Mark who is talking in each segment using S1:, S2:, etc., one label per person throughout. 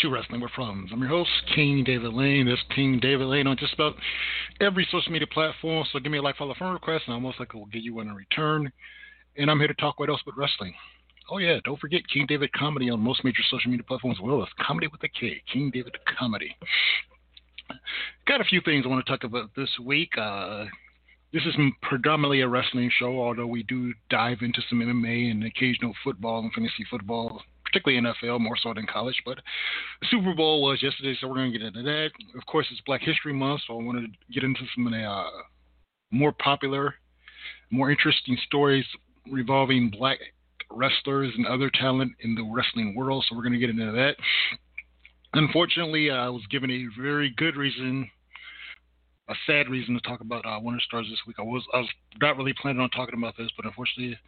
S1: to Wrestling with Problems. I'm your host, King David Lane. That's King David Lane on just about every social media platform. So give me a like, follow, friend request, and I most likely will get you one in return. And I'm here to talk what else but wrestling. Oh yeah, don't forget King David Comedy on most major social media platforms as well as Comedy with a K, King David Comedy. Got a few things I want to talk about this week. Uh, this is predominantly a wrestling show, although we do dive into some MMA and occasional football and fantasy football, particularly NFL, more so than college. But the Super Bowl was yesterday, so we're going to get into that. Of course, it's Black History Month, so I wanted to get into some of the uh, more popular, more interesting stories revolving black wrestlers and other talent in the wrestling world. So we're going to get into that. Unfortunately, I was given a very good reason, a sad reason to talk about uh, Wonder Stars this week. I was I was not really planning on talking about this, but unfortunately,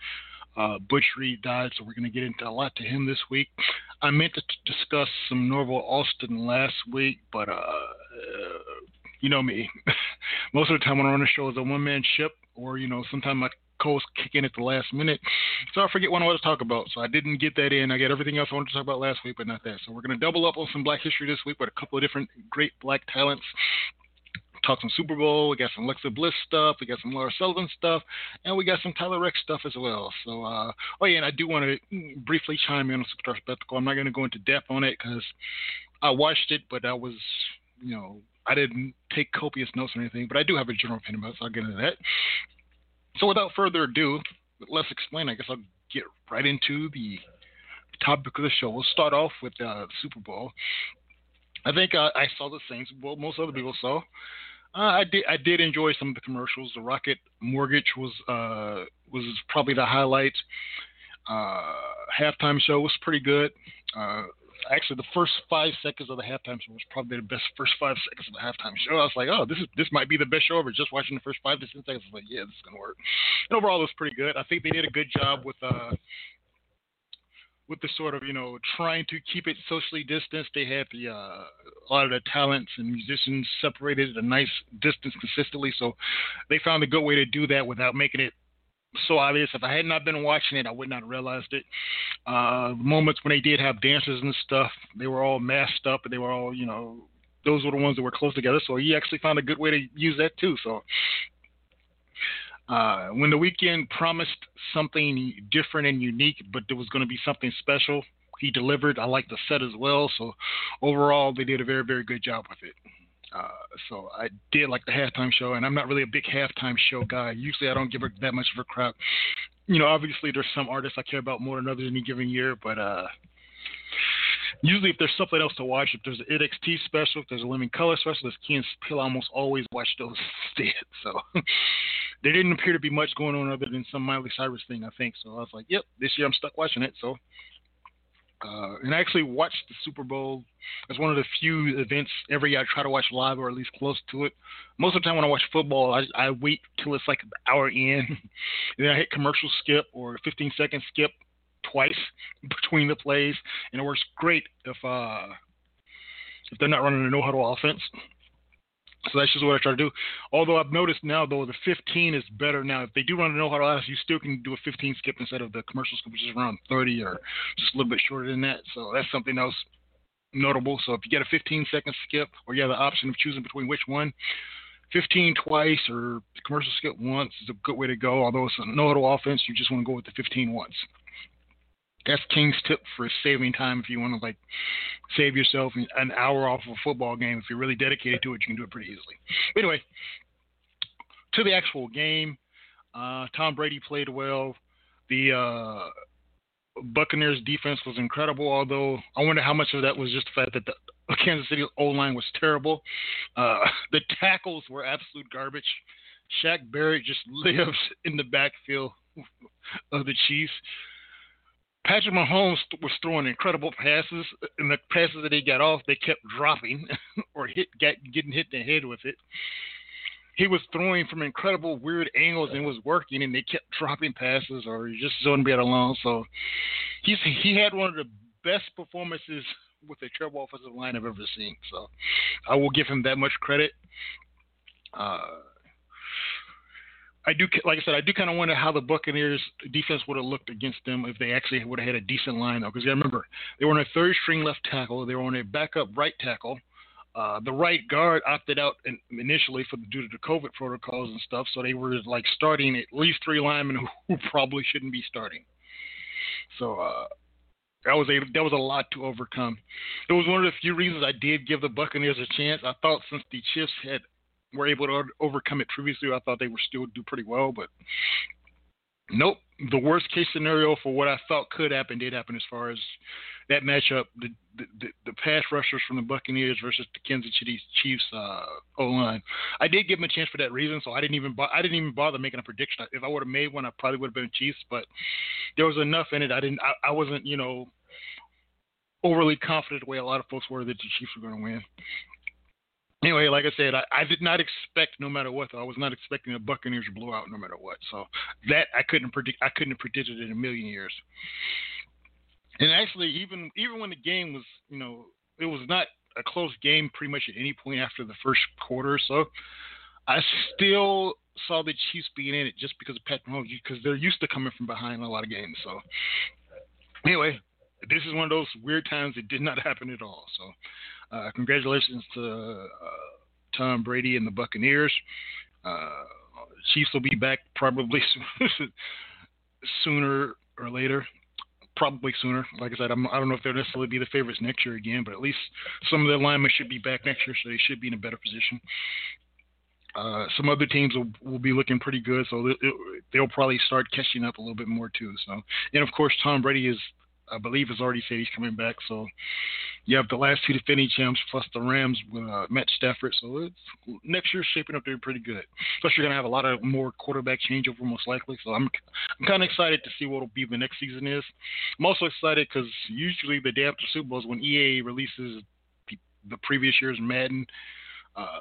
S1: uh, Butch Reed died, so we're going to get into a lot to him this week. I meant to t- discuss some Norvell Austin last week, but uh, uh you know me. Most of the time when I run a show is a one man ship, or you know, sometimes my co-host kick in at the last minute. So I forget what I want to talk about. So I didn't get that in. I got everything else I wanted to talk about last week, but not that. So we're going to double up on some Black History this week with a couple of different great Black talents. Talk some Super Bowl. We got some Alexa Bliss stuff. We got some Lars Sullivan stuff, and we got some Tyler Rex stuff as well. So, uh, oh yeah, and I do want to briefly chime in on Superstar Spectacle. I'm not going to go into depth on it because I watched it, but I was, you know, I didn't take copious notes or anything, but I do have a general opinion about it, so I'll get into that. So without further ado, let's explain, I guess I'll get right into the topic of the show. We'll start off with uh, the Super Bowl. I think uh, I saw the same Bowl most other people saw. Uh, I did. I did enjoy some of the commercials. The Rocket Mortgage was uh, was probably the highlight. Uh, halftime show was pretty good. Uh, actually the first five seconds of the halftime show was probably the best first five seconds of the halftime show. I was like, oh, this is this might be the best show ever. Just watching the first five to ten seconds, I was like, yeah, this is gonna work. And overall, it was pretty good. I think they did a good job with uh with the sort of you know trying to keep it socially distanced. They had the uh, a lot of the talents and musicians separated at a nice distance consistently. So they found a good way to do that without making it so obvious. If I had not been watching it, I would not have realized it. Uh, moments when they did have dances and stuff, they were all masked up and they were all, you know, those were the ones that were close together. So he actually found a good way to use that too. So uh, when the Weeknd promised something different and unique, but there was going to be something special, he delivered. I like the set as well. So overall, they did a very, very good job with it. Uh, so I did like the halftime show, and I'm not really a big halftime show guy. Usually, I don't give that much of a crap. You know, obviously, there's some artists I care about more than others in any given year, but uh, usually, if there's something else to watch, if there's an NXT special, if there's a Living Color special, there's Key and almost always watch those instead. So there didn't appear to be much going on other than some Miley Cyrus thing, I think. So I was like, yep, this year I'm stuck watching it. So uh, and I actually watched the Super Bowl as one of the few events every year I try to watch live or at least close to it. Most of the time when I watch football, I, I wait till it's like an hour in, and then I hit commercial skip or 15 second skip twice between the plays, and it works great if uh, if they're not running a no huddle offense. So that's just what I try to do. Although I've noticed now, though, the 15 is better now. If they do run a no huddle out, you still can do a 15 skip instead of the commercial skip, which is around 30 or just a little bit shorter than that. So that's something else notable. So if you get a 15 second skip, or you have the option of choosing between which one, 15 twice or commercial skip once is a good way to go. Although it's a no huddle offense, you just want to go with the 15 once that's King's tip for saving time if you want to like save yourself an hour off of a football game. If you're really dedicated to it, you can do it pretty easily. Anyway, to the actual game, uh, Tom Brady played well. The uh, Buccaneers defense was incredible, although I wonder how much of that was just the fact that the Kansas City O line was terrible. Uh, the tackles were absolute garbage. Shaq Barrett just lives in the backfield of the Chiefs. Patrick Mahomes was throwing incredible passes, and the passes that he got off, they kept dropping or hit, get, getting hit in the head with it. He was throwing from incredible weird angles and was working, and they kept dropping passes or just zoning it along. So he's he had one of the best performances with a terrible offensive line I've ever seen. So I will give him that much credit. Uh, I do, like I said, I do kind of wonder how the Buccaneers defense would have looked against them if they actually would have had a decent line, though. Because remember, they were on a third string left tackle, they were on a backup right tackle. Uh, the right guard opted out in, initially for due to the COVID protocols and stuff, so they were like starting at least three linemen who, who probably shouldn't be starting. So uh, that was a that was a lot to overcome. It was one of the few reasons I did give the Buccaneers a chance. I thought since the Chiefs had were able to overcome it previously, I thought they were still do pretty well. But nope, the worst case scenario for what I thought could happen did happen as far as that matchup. The the, the pass rushers from the Buccaneers versus the Kansas City Chiefs uh, O line. I did give them a chance for that reason, so I didn't even bo- I didn't even bother making a prediction. If I would have made one, I probably would have been Chiefs. But there was enough in it. I didn't. I, I wasn't you know overly confident the way a lot of folks were that the Chiefs were going to win anyway, like I said, I, I, did not expect, no matter what, though, I was not expecting a Buccaneers blowout, no matter what. So that I couldn't predict. I couldn't have predicted it in a million years. And actually, even even when the game was, you know, it was not a close game pretty much at any point after the first quarter. So I still saw the Chiefs being in it just because of Pat Mahomes, because they're used to coming from behind in a lot of games. So anyway, this is one of those weird times it did not happen at all. So uh, congratulations to uh, Tom Brady and the Buccaneers. Uh, Chiefs will be back probably sooner or later. Probably sooner. Like I said, I'm, I do not know if they'll necessarily be the favorites next year again, but at least some of the linemen should be back next year, so they should be in a better position. Uh, some other teams will, will be looking pretty good, so they'll probably start catching up a little bit more too. So, and of course, Tom Brady is I believe has already said he's coming back. So you have the last two defending champs plus the Rams with uh, Matt Stafford. So it's, next year's shaping up to be pretty good. Plus you're gonna have a lot of more quarterback changeover most likely. So I'm I'm kind of excited to see what will be the next season is. I'm also excited because usually the day after Super Bowl is when EA releases the previous year's Madden. Uh,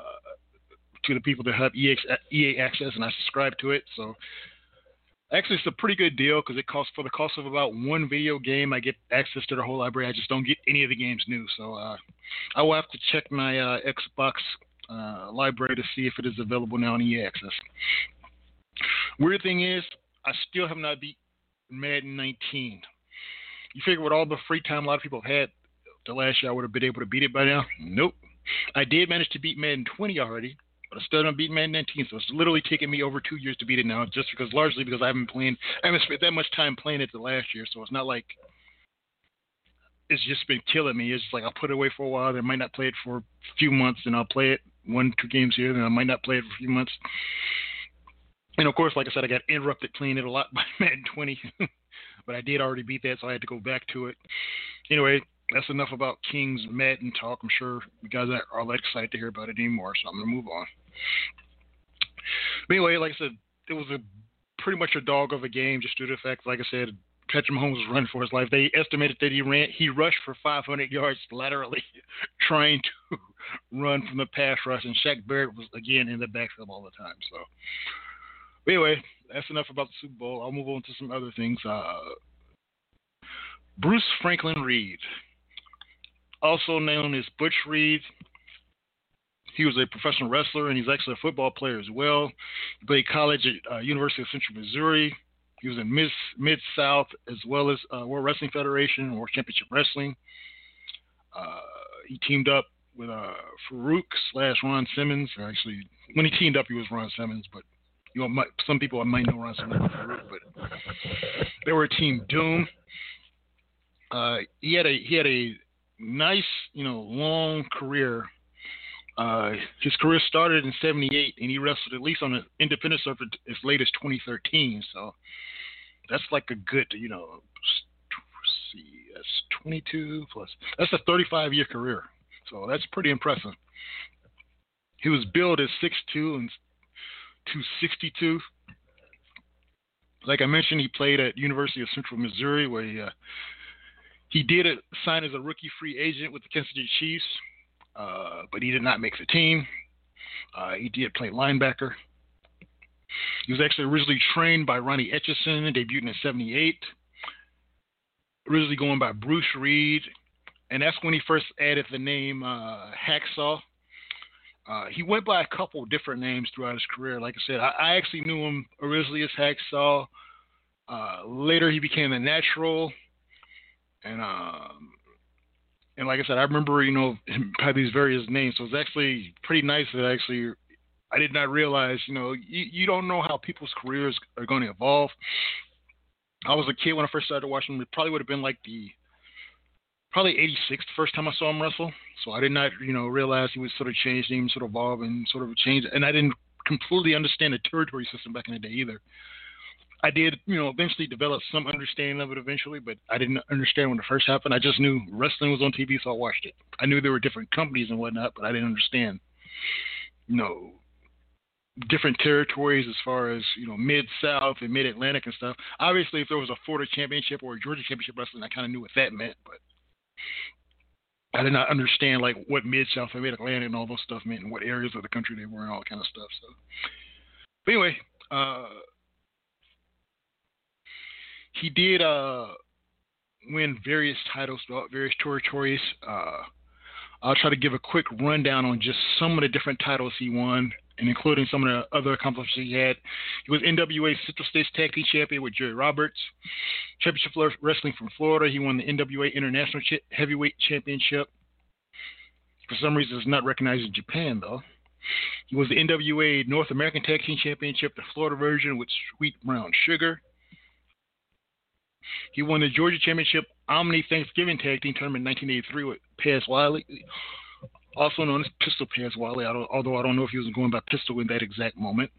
S1: to the people that have EA, EA access, and I subscribe to it. So Actually, it's a pretty good deal because it costs for the cost of about one video game. I get access to the whole library. I just don't get any of the games new. So uh, I will have to check my uh, Xbox uh, library to see if it is available now on EA Access. Weird thing is, I still have not beat Madden 19. You figure with all the free time a lot of people have had the last year, I would have been able to beat it by now. Nope. I did manage to beat Madden 20 already, but I still don't beat Madden 19. So it's literally taken me over two years to beat it now, just because largely because I haven't played, I haven't spent that much time playing it the last year. So it's not like it's just been killing me. It's like I'll put it away for a while, then I might not play it for a few months, and I'll play it one, two games here, then I might not play it for a few months. And of course, like I said, I got interrupted playing it a lot by Madden 20, but I did already beat that, so I had to go back to it. Anyway, that's enough about King's Madden talk. I'm sure you guys aren't all that excited to hear about it anymore, so I'm going to move on. But anyway, like I said, it was a pretty much a dog of a game just due to the fact, like I said, Patrick Mahomes was running for his life. They estimated that he ran, he rushed for 500 yards laterally, trying to run from the pass rush, and Shaq Barrett was again in the backfield all the time. So, but anyway, that's enough about the Super Bowl. I'll move on to some other things. Uh, Bruce Franklin Reed, also known as Butch Reed, he was a professional wrestler and he's actually a football player as well. He played college at uh, University of Central Missouri. He was in Mid Mid South as well as uh, World Wrestling Federation, World Championship Wrestling. Uh, he teamed up with uh, Farouk slash Ron Simmons. Actually, when he teamed up, he was Ron Simmons, but you know, some people might know Ron Simmons Farouk, but they were Team Doom. Uh, he had a he had a nice, you know, long career. Uh, his career started in '78, and he wrestled at least on an independent circuit as late as 2013. So that's like a good, you know, see, that's 22 plus. That's a 35 year career. So that's pretty impressive. He was billed as 6'2 and 262. Like I mentioned, he played at University of Central Missouri, where he uh, he did sign as a rookie free agent with the Kansas City Chiefs, uh, but he did not make the team. Uh, he did play linebacker. He was actually originally trained by Ronnie Etchison, debuting in '78. Originally going by Bruce Reed, and that's when he first added the name uh, Hacksaw. Uh, he went by a couple different names throughout his career. Like I said, I, I actually knew him originally as Hacksaw. Uh, later, he became the Natural and um, and like I said, I remember you know by these various names. So it's actually pretty nice that actually I did not realize you know you, you don't know how people's careers are going to evolve. I was a kid when I first started watching. It probably would have been like the probably 86 the first time I saw him wrestle. So I did not, you know, realize he would sort of change sort of evolve and sort of change. And I didn't completely understand the territory system back in the day either. I did, you know, eventually develop some understanding of it eventually, but I didn't understand when it first happened. I just knew wrestling was on TV, so I watched it. I knew there were different companies and whatnot, but I didn't understand, you know, different territories as far as, you know, mid South and mid Atlantic and stuff. Obviously, if there was a Florida championship or a Georgia championship wrestling, I kind of knew what that meant, but I did not understand like what mid South and mid Atlantic and all those stuff meant and what areas of the country they were and all that kind of stuff. So, but anyway, uh, he did uh, win various titles throughout various territories. Uh, I'll try to give a quick rundown on just some of the different titles he won, and including some of the other accomplishments he had. He was NWA Central States Tag Team Champion with Jerry Roberts. Championship Wrestling from Florida. He won the NWA International Ch- Heavyweight Championship. For some reason, it's not recognized in Japan, though. He was the NWA North American Tag Team Championship, the Florida version with Sweet Brown Sugar. He won the Georgia Championship Omni Thanksgiving Tag Team Tournament in 1983 with Pez Whatley, also known as Pistol Pez Whatley, although I don't know if he was going by pistol in that exact moment.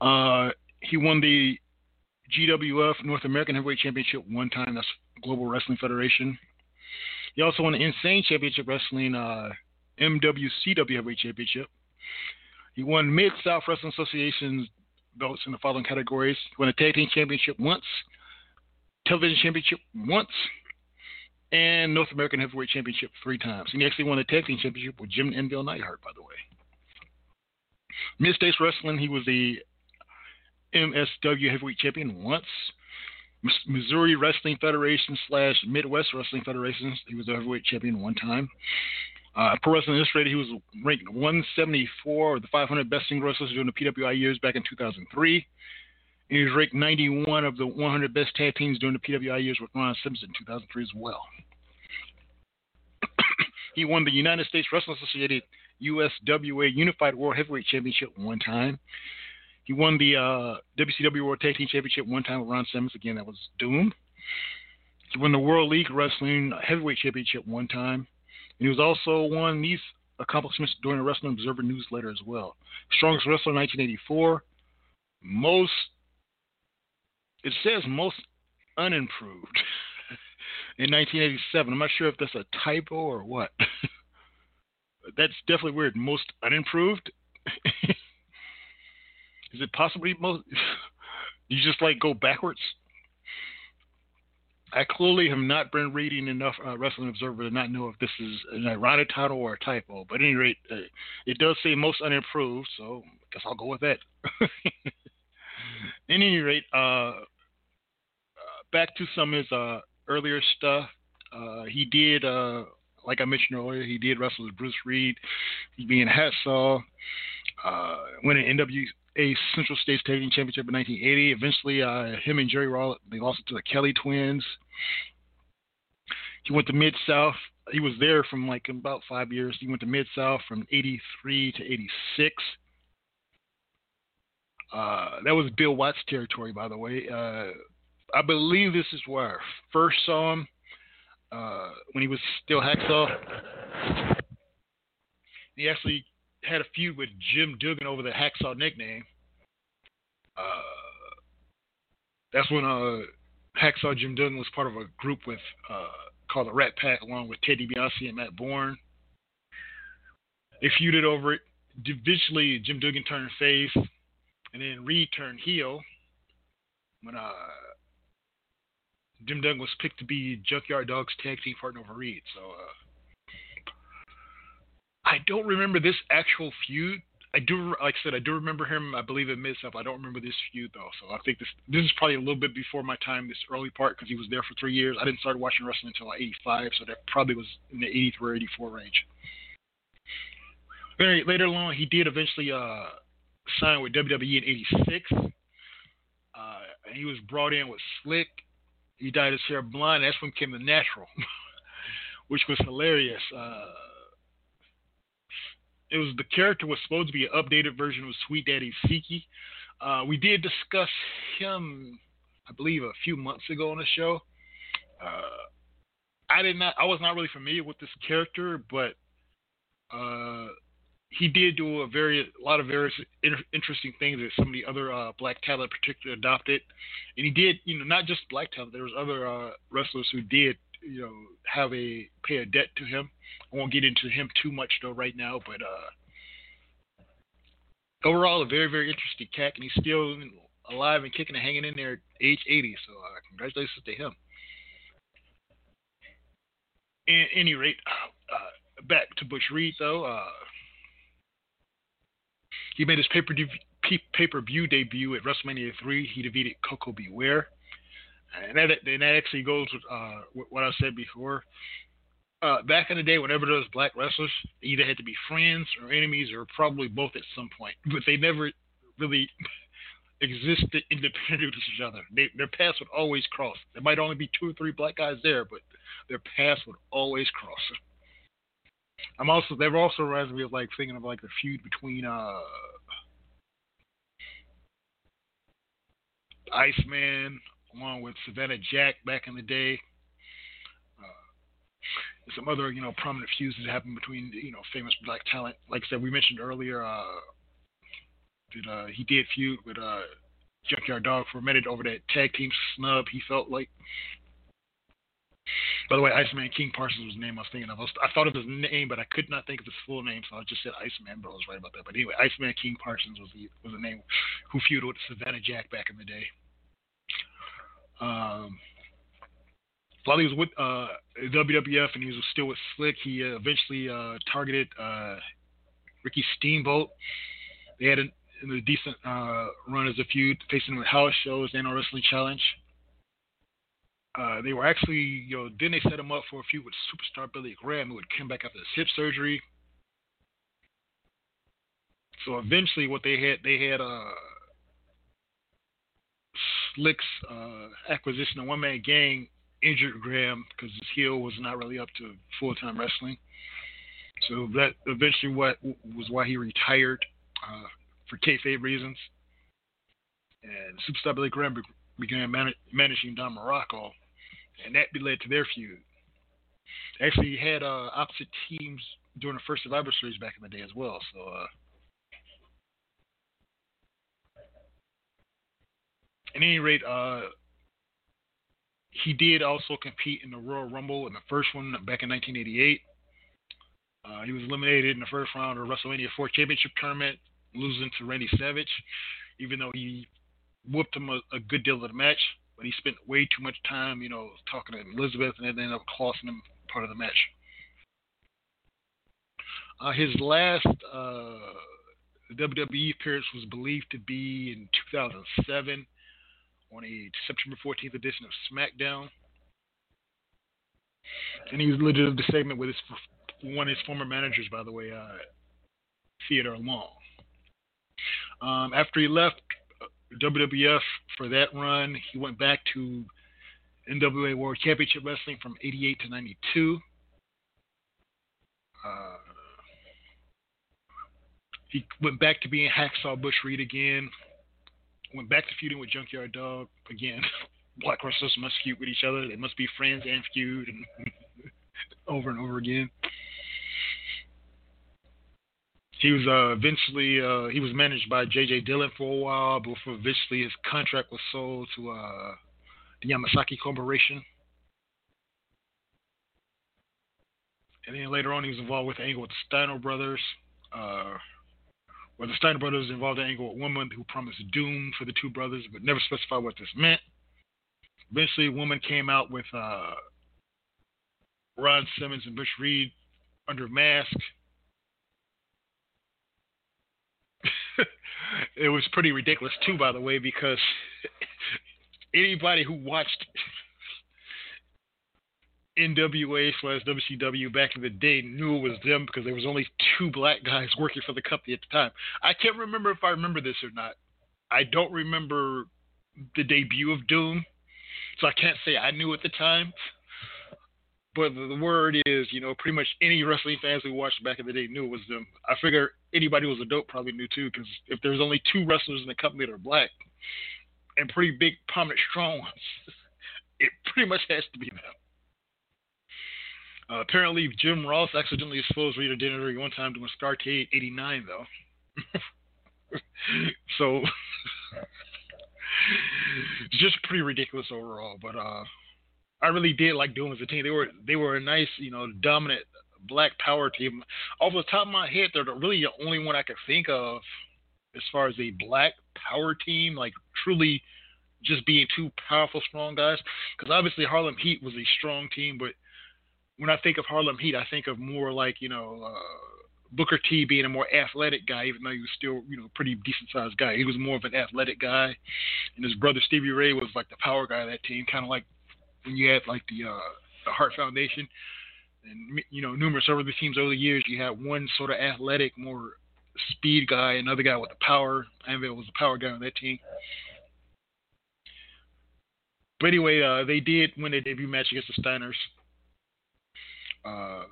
S1: Uh, he won the GWF North American Heavyweight Championship one time. That's Global Wrestling Federation. He also won the Insane Championship Wrestling uh, MWCW Heavyweight Championship. He won Mid South Wrestling Association's belts in the following categories. He won a Tag Team Championship once, Television Championship once, and North American Heavyweight Championship three times. And he actually won the Tag Team Championship with Jim Anvil Neidhart, by the way. Mid States Wrestling, he was the MSW Heavyweight Champion once. Missouri Wrestling Federation slash Midwest Wrestling Federation, he was the heavyweight champion one time. Uh, Pro Wrestling Illustrated, he was ranked 174 of the 500 best single wrestlers during the PWI years back in 2003. He was ranked 91 of the 100 best tag teams during the PWI years with Ron Simmons in 2003 as well. he won the United States Wrestling Associated USWA Unified World Heavyweight Championship one time. He won the uh, WCW World Tag Team Championship one time with Ron Simmons. Again, that was Doom. He won the World League Wrestling Heavyweight Championship one time. And he was also won these accomplishments during the Wrestling Observer newsletter as well. Strongest Wrestler 1984. Most it says most unimproved in 1987. I'm not sure if that's a typo or what. that's definitely weird. Most unimproved. Is it possibly most? you just like go backwards? I clearly have not been reading enough uh, Wrestling Observer to not know if this is an ironic title or a typo. But at any rate, uh, it does say most unimproved, so I guess I'll go with that. at any rate, uh, back to some of his uh, earlier stuff. Uh, he did, uh, like I mentioned earlier, he did wrestle with Bruce Reed being Hacksaw, uh, winning NWA Central States Tag Team Championship in 1980. Eventually, uh, him and Jerry Roll they lost it to the Kelly Twins. He went to Mid South. He was there from like about five years. He went to Mid South from 83 to 86. Uh, that was Bill Watts territory, by the way. Uh, I believe this is where I first saw him uh, when he was still Hacksaw. He actually had a feud with Jim Duggan over the Hacksaw nickname. Uh, that's when uh, Hacksaw Jim Duggan was part of a group with uh, called the Rat Pack, along with Teddy DiBiase and Matt Borne. They feuded over it. Eventually, Jim Duggan turned face, and then Reed turned heel when uh, Jim Duggan was picked to be Junkyard Dog's tag team partner over Reed. So uh, I don't remember this actual feud. I do, like I said, I do remember him. I believe in Mid South. I don't remember this feud though. So I think this this is probably a little bit before my time. This early part because he was there for three years. I didn't start watching wrestling until like '85, so that probably was in the '83 or '84 range. Very later on, he did eventually uh, sign with WWE in '86. Uh, he was brought in with Slick. He dyed his hair blonde. That's when came the natural, which was hilarious. Uh, it was the character was supposed to be an updated version of Sweet Daddy Siki. Uh, we did discuss him, I believe, a few months ago on the show. Uh, I did not, I was not really familiar with this character, but uh, he did do a very, a lot of various inter- interesting things that some of the other uh, black talent, particularly, adopted. And he did, you know, not just black talent. There was other uh, wrestlers who did you know have a pay a debt to him. I won't get into him too much though right now, but uh, overall a very very interesting cat, and he's still alive and kicking and hanging in there at age 80. So uh, congratulations to him. At any rate, uh, back to Butch Reed though. He made his pay per view debut at WrestleMania 3. He defeated Koko B. Ware. And that and that actually goes with uh, what I said before. Uh, back in the day, whenever there was black wrestlers, they either had to be friends or enemies, or probably both at some point. But they never really existed independent of each other. They, their paths would always cross. There might only be two or three black guys there, but their paths would always cross. I'm also they've also reminds me of like thinking of like the feud between uh Iceman, along with Savannah Jack back in the day. Uh, some other, you know, prominent feuds that happened between, you know, famous black talent. Like I said, we mentioned earlier, uh, that uh, he did feud with uh, Junkyard Dog for a minute over that tag team snub. He felt like. By the way, Iceman King Parsons was the name I was thinking of. I, was, I, thought of his name, but I could not think of his full name, so I just said Iceman, but I was right about that. But anyway, Iceman King Parsons was the, was the name who feuded with Savannah Jack back in the day. Um, while he was with uh, WWF and he was still with Slick, he uh, eventually uh, targeted uh, Ricky Steamboat. They had a, a decent uh, run as a feud, facing him at house shows and on Wrestling Challenge. Uh, they were actually, you know, then they set him up for a feud with superstar Billy Graham, who would come back after his hip surgery. So eventually, what they had, they had uh, Slick's uh, acquisition of One Man Gang injured Graham because his heel was not really up to full time wrestling. So that eventually what was why he retired uh, for kayfabe reasons. And Superstar Billy Graham began man- managing Don Muraco, and that led to their feud. Actually, he had uh, opposite teams during the first Survivor Series back in the day as well. So uh, at any rate, uh, he did also compete in the Royal Rumble in the first one back in 1988. Uh, he was eliminated in the first round of WrestleMania 4 Championship Tournament, losing to Randy Savage, even though he whooped him a, a, good deal of the match. But he spent way too much time, you know, talking to Elizabeth, and it ended up costing him part of the match. Uh, his last uh, WWE appearance was believed to be in 2007 on a September 14th edition of SmackDown. And he was literally the segment with his one of his former managers, by the way, uh, Theodore Long. Um, after he left WWF for that run, he went back to NWA World Championship Wrestling from 88 to 92. Uh, he went back to being Hacksaw Butch Reed again. Went back to feuding with Junkyard Dog again. Black wrestlers must feud with each other. They must be friends and feud, and over and over again. He was uh, eventually uh, he was managed by J.J. Dillon for a while before eventually his contract was sold to uh, the Yamasaki Corporation. And then later on, he was involved with angle with the Steiner brothers, uh, where the Steiner brothers involved an angle with woman who promised doom for the two brothers, but never specified what this meant. Eventually, woman came out with uh, Ron Simmons and Butch Reed under mask. it was pretty ridiculous too, by the way, because anybody who watched NWA slash WCW back in the day knew it was them because there was only two black guys working for the company at the time. I can't remember if I remember this or not. I don't remember the debut of Doom, so I can't say I knew at the time. But the word is, you know, pretty much any wrestling fans who watched back in the day knew it was them. I figure anybody who was a dope probably knew too, because if there's only two wrestlers in the company that are black and pretty big, prominent, strong ones, it pretty much has to be them. Uh, apparently, Jim Ross accidentally exposed Rita Dennery one time doing Starcade '89, though. so it's just pretty ridiculous overall. But uh, I really did like doing as a team. They were they were a nice, you know, dominant black power team. Off the top of my head, they're really the only one I could think of as far as a black power team, like truly just being two powerful, strong guys. Because obviously Harlem Heat was a strong team, but when I think of Harlem Heat, I think of more like you know uh, Booker T being a more athletic guy, even though he was still you know pretty decent sized guy. He was more of an athletic guy, and his brother Stevie Ray was like the power guy of that team, kind of like when you had like the uh, the Hart Foundation and you know numerous other teams over the years. You had one sort of athletic, more speed guy, another guy with the power. Anvil was the power guy on that team. But anyway, uh, they did win their debut match against the Steiners. Uh,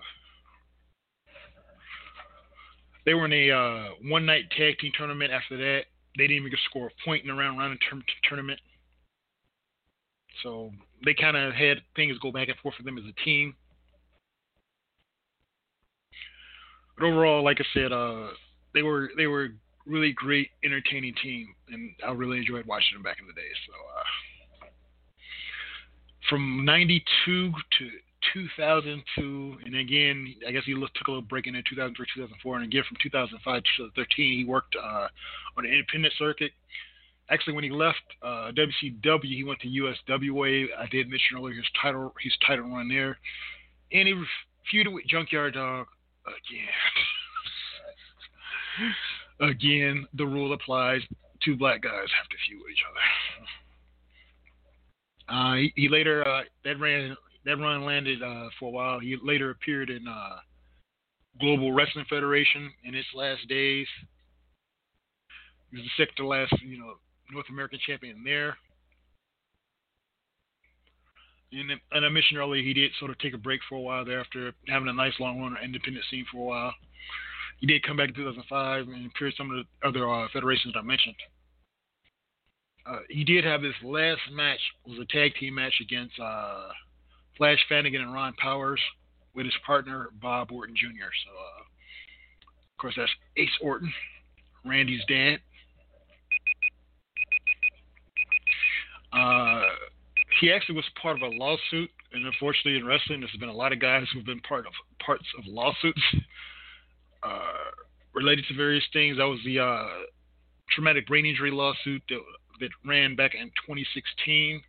S1: they were in a uh, one night tag team tournament after that. They didn't even score a point in the round robin tournament. So they kind of had things go back and forth for them as a team. But overall, like I said, uh, they were they were really great, entertaining team, and I really enjoyed watching them back in the day. So uh, from '92 to 2002, and again, I guess he took a little break in 2003, 2004, and again from 2005 to 2013, he worked uh, on the independent circuit. Actually, when he left uh, WCW, he went to USWA. I did mention earlier his title, his title run there, and he feuded with Junkyard Dog again. again, the rule applies: two black guys have to feud with each other. Uh, he, he, later uh, that ran that run landed uh, for a while. He later appeared in uh, Global Wrestling Federation in its last days. He was the to last, you know, North American champion there. And, and I mentioned earlier he did sort of take a break for a while there after having a nice long run on independent scene for a while. He did come back in 2005 and appeared some of the other uh, federations I mentioned. Uh, he did have his last match was a tag team match against uh, Flash Flanagan and Ron Powers with his partner Bob Orton Jr. So, uh, of course, that's Ace Orton, Randy's dad. Uh, he actually was part of a lawsuit, and unfortunately, in wrestling, there's been a lot of guys who've been part of parts of lawsuits uh, related to various things. That was the uh, traumatic brain injury lawsuit that, that ran back in 2016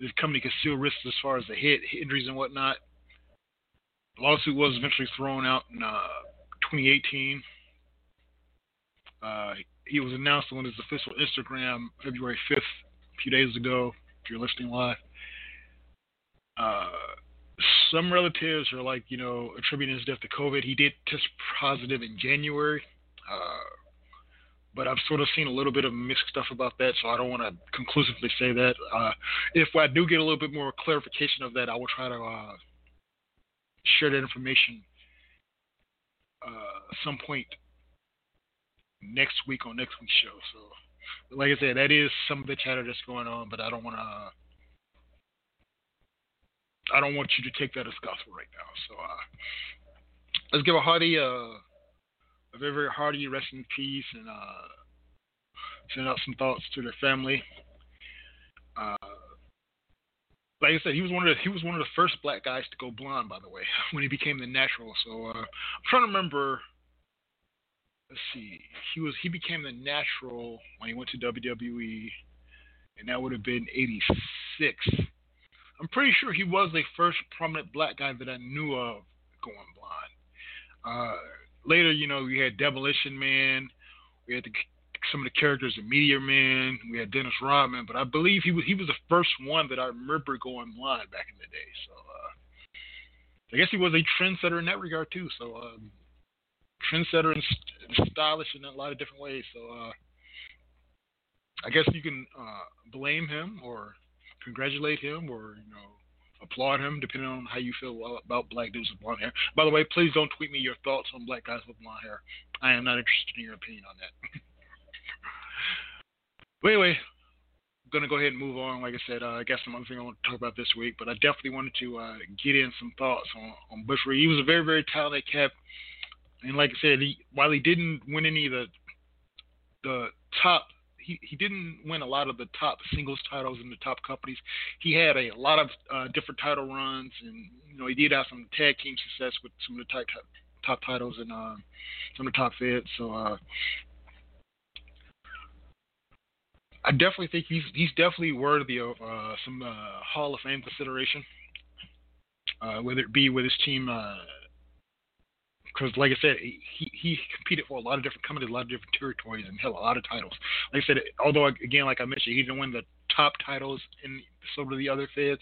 S1: this company could still risk as far as the hit injuries and whatnot. The lawsuit was eventually thrown out in uh, 2018. Uh, he was announced on his official Instagram February 5th, a few days ago. If you're listening live, uh, some relatives are like, you know, attributing his death to COVID. He did test positive in January. Uh, but I've sort of seen a little bit of mixed stuff about that, so I don't want to conclusively say that. Uh, if I do get a little bit more clarification of that, I will try to uh, share that information uh, some point next week on next week's show. So, like I said, that is some of the chatter that's going on, but I don't want to. I don't want you to take that as gospel right now. So, uh, let's give a hearty, uh, a very, very hearty rest in peace, and uh, send out some thoughts to their family. Uh, like I said, he was one of the, he was one of the first black guys to go blonde, by the way, when he became the natural. So uh, I'm trying to remember. Let's see, he was he became the natural when he went to WWE, and that would have been '86. I'm pretty sure he was the first prominent black guy that I knew of going blonde. Uh, later, you know, we had Demolition Man, we had the some of the characters in Meteor Man. We had Dennis Rodman, but I believe he was he was the first one that I remember going blind back in the day. So uh, I guess he was a trendsetter in that regard too. So um, trendsetter and st- stylish in a lot of different ways. So uh, I guess you can uh, blame him or congratulate him or you know applaud him depending on how you feel about black dudes with blonde hair. By the way, please don't tweet me your thoughts on black guys with blonde hair. I am not interested in your opinion on that. But anyway, I'm gonna go ahead and move on. Like I said, uh, I got some other thing I want to talk about this week, but I definitely wanted to uh, get in some thoughts on, on Butch Reed. He was a very, very talented cat, and like I said, he, while he didn't win any of the the top, he, he didn't win a lot of the top singles titles in the top companies. He had a lot of uh, different title runs, and you know he did have some tag team success with some of the top top titles and uh, some of the top feds. So uh, I definitely think he's he's definitely worthy of uh, some uh, Hall of Fame consideration, uh, whether it be with his team. Because, like I said, he he competed for a lot of different companies, a lot of different territories, and held a lot of titles. Like I said, although again, like I mentioned, he didn't win the top titles in some of the other feds,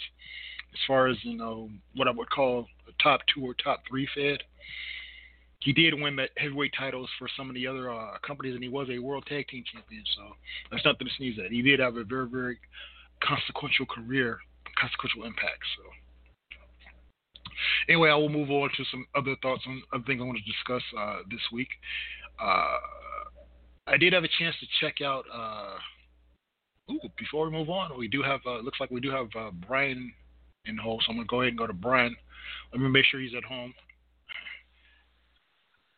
S1: as far as you know what I would call a top two or top three fed he did win the heavyweight titles for some of the other uh, companies, and he was a world tag team champion. So that's nothing to sneeze at. He did have a very, very consequential career, consequential impact. So anyway, I will move on to some other thoughts on other things I want to discuss uh, this week. Uh, I did have a chance to check out. Uh, ooh, before we move on, we do have. Uh, looks like we do have uh, Brian in the hole, so I'm gonna go ahead and go to Brian. Let me make sure he's at home.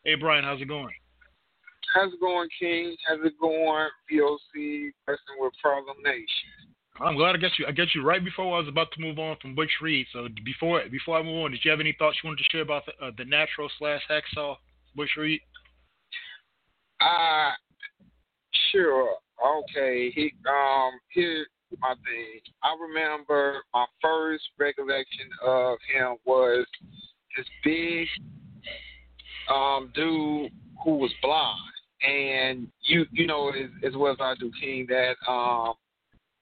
S1: Hey, Brian, how's it going?
S2: How's it going, King? How's it going, VOC, Wrestling with Problem Nation?
S1: I'm glad I got you. I got you right before I was about to move on from Butch Reed. So before before I move on, did you have any thoughts you wanted to share about the, uh, the natural slash hacksaw Butch Reed?
S2: Uh, sure. Okay. He um here my thing. I remember my first recollection of him was this big um, dude who was blind, and you you know as, as well as I do, King, that um,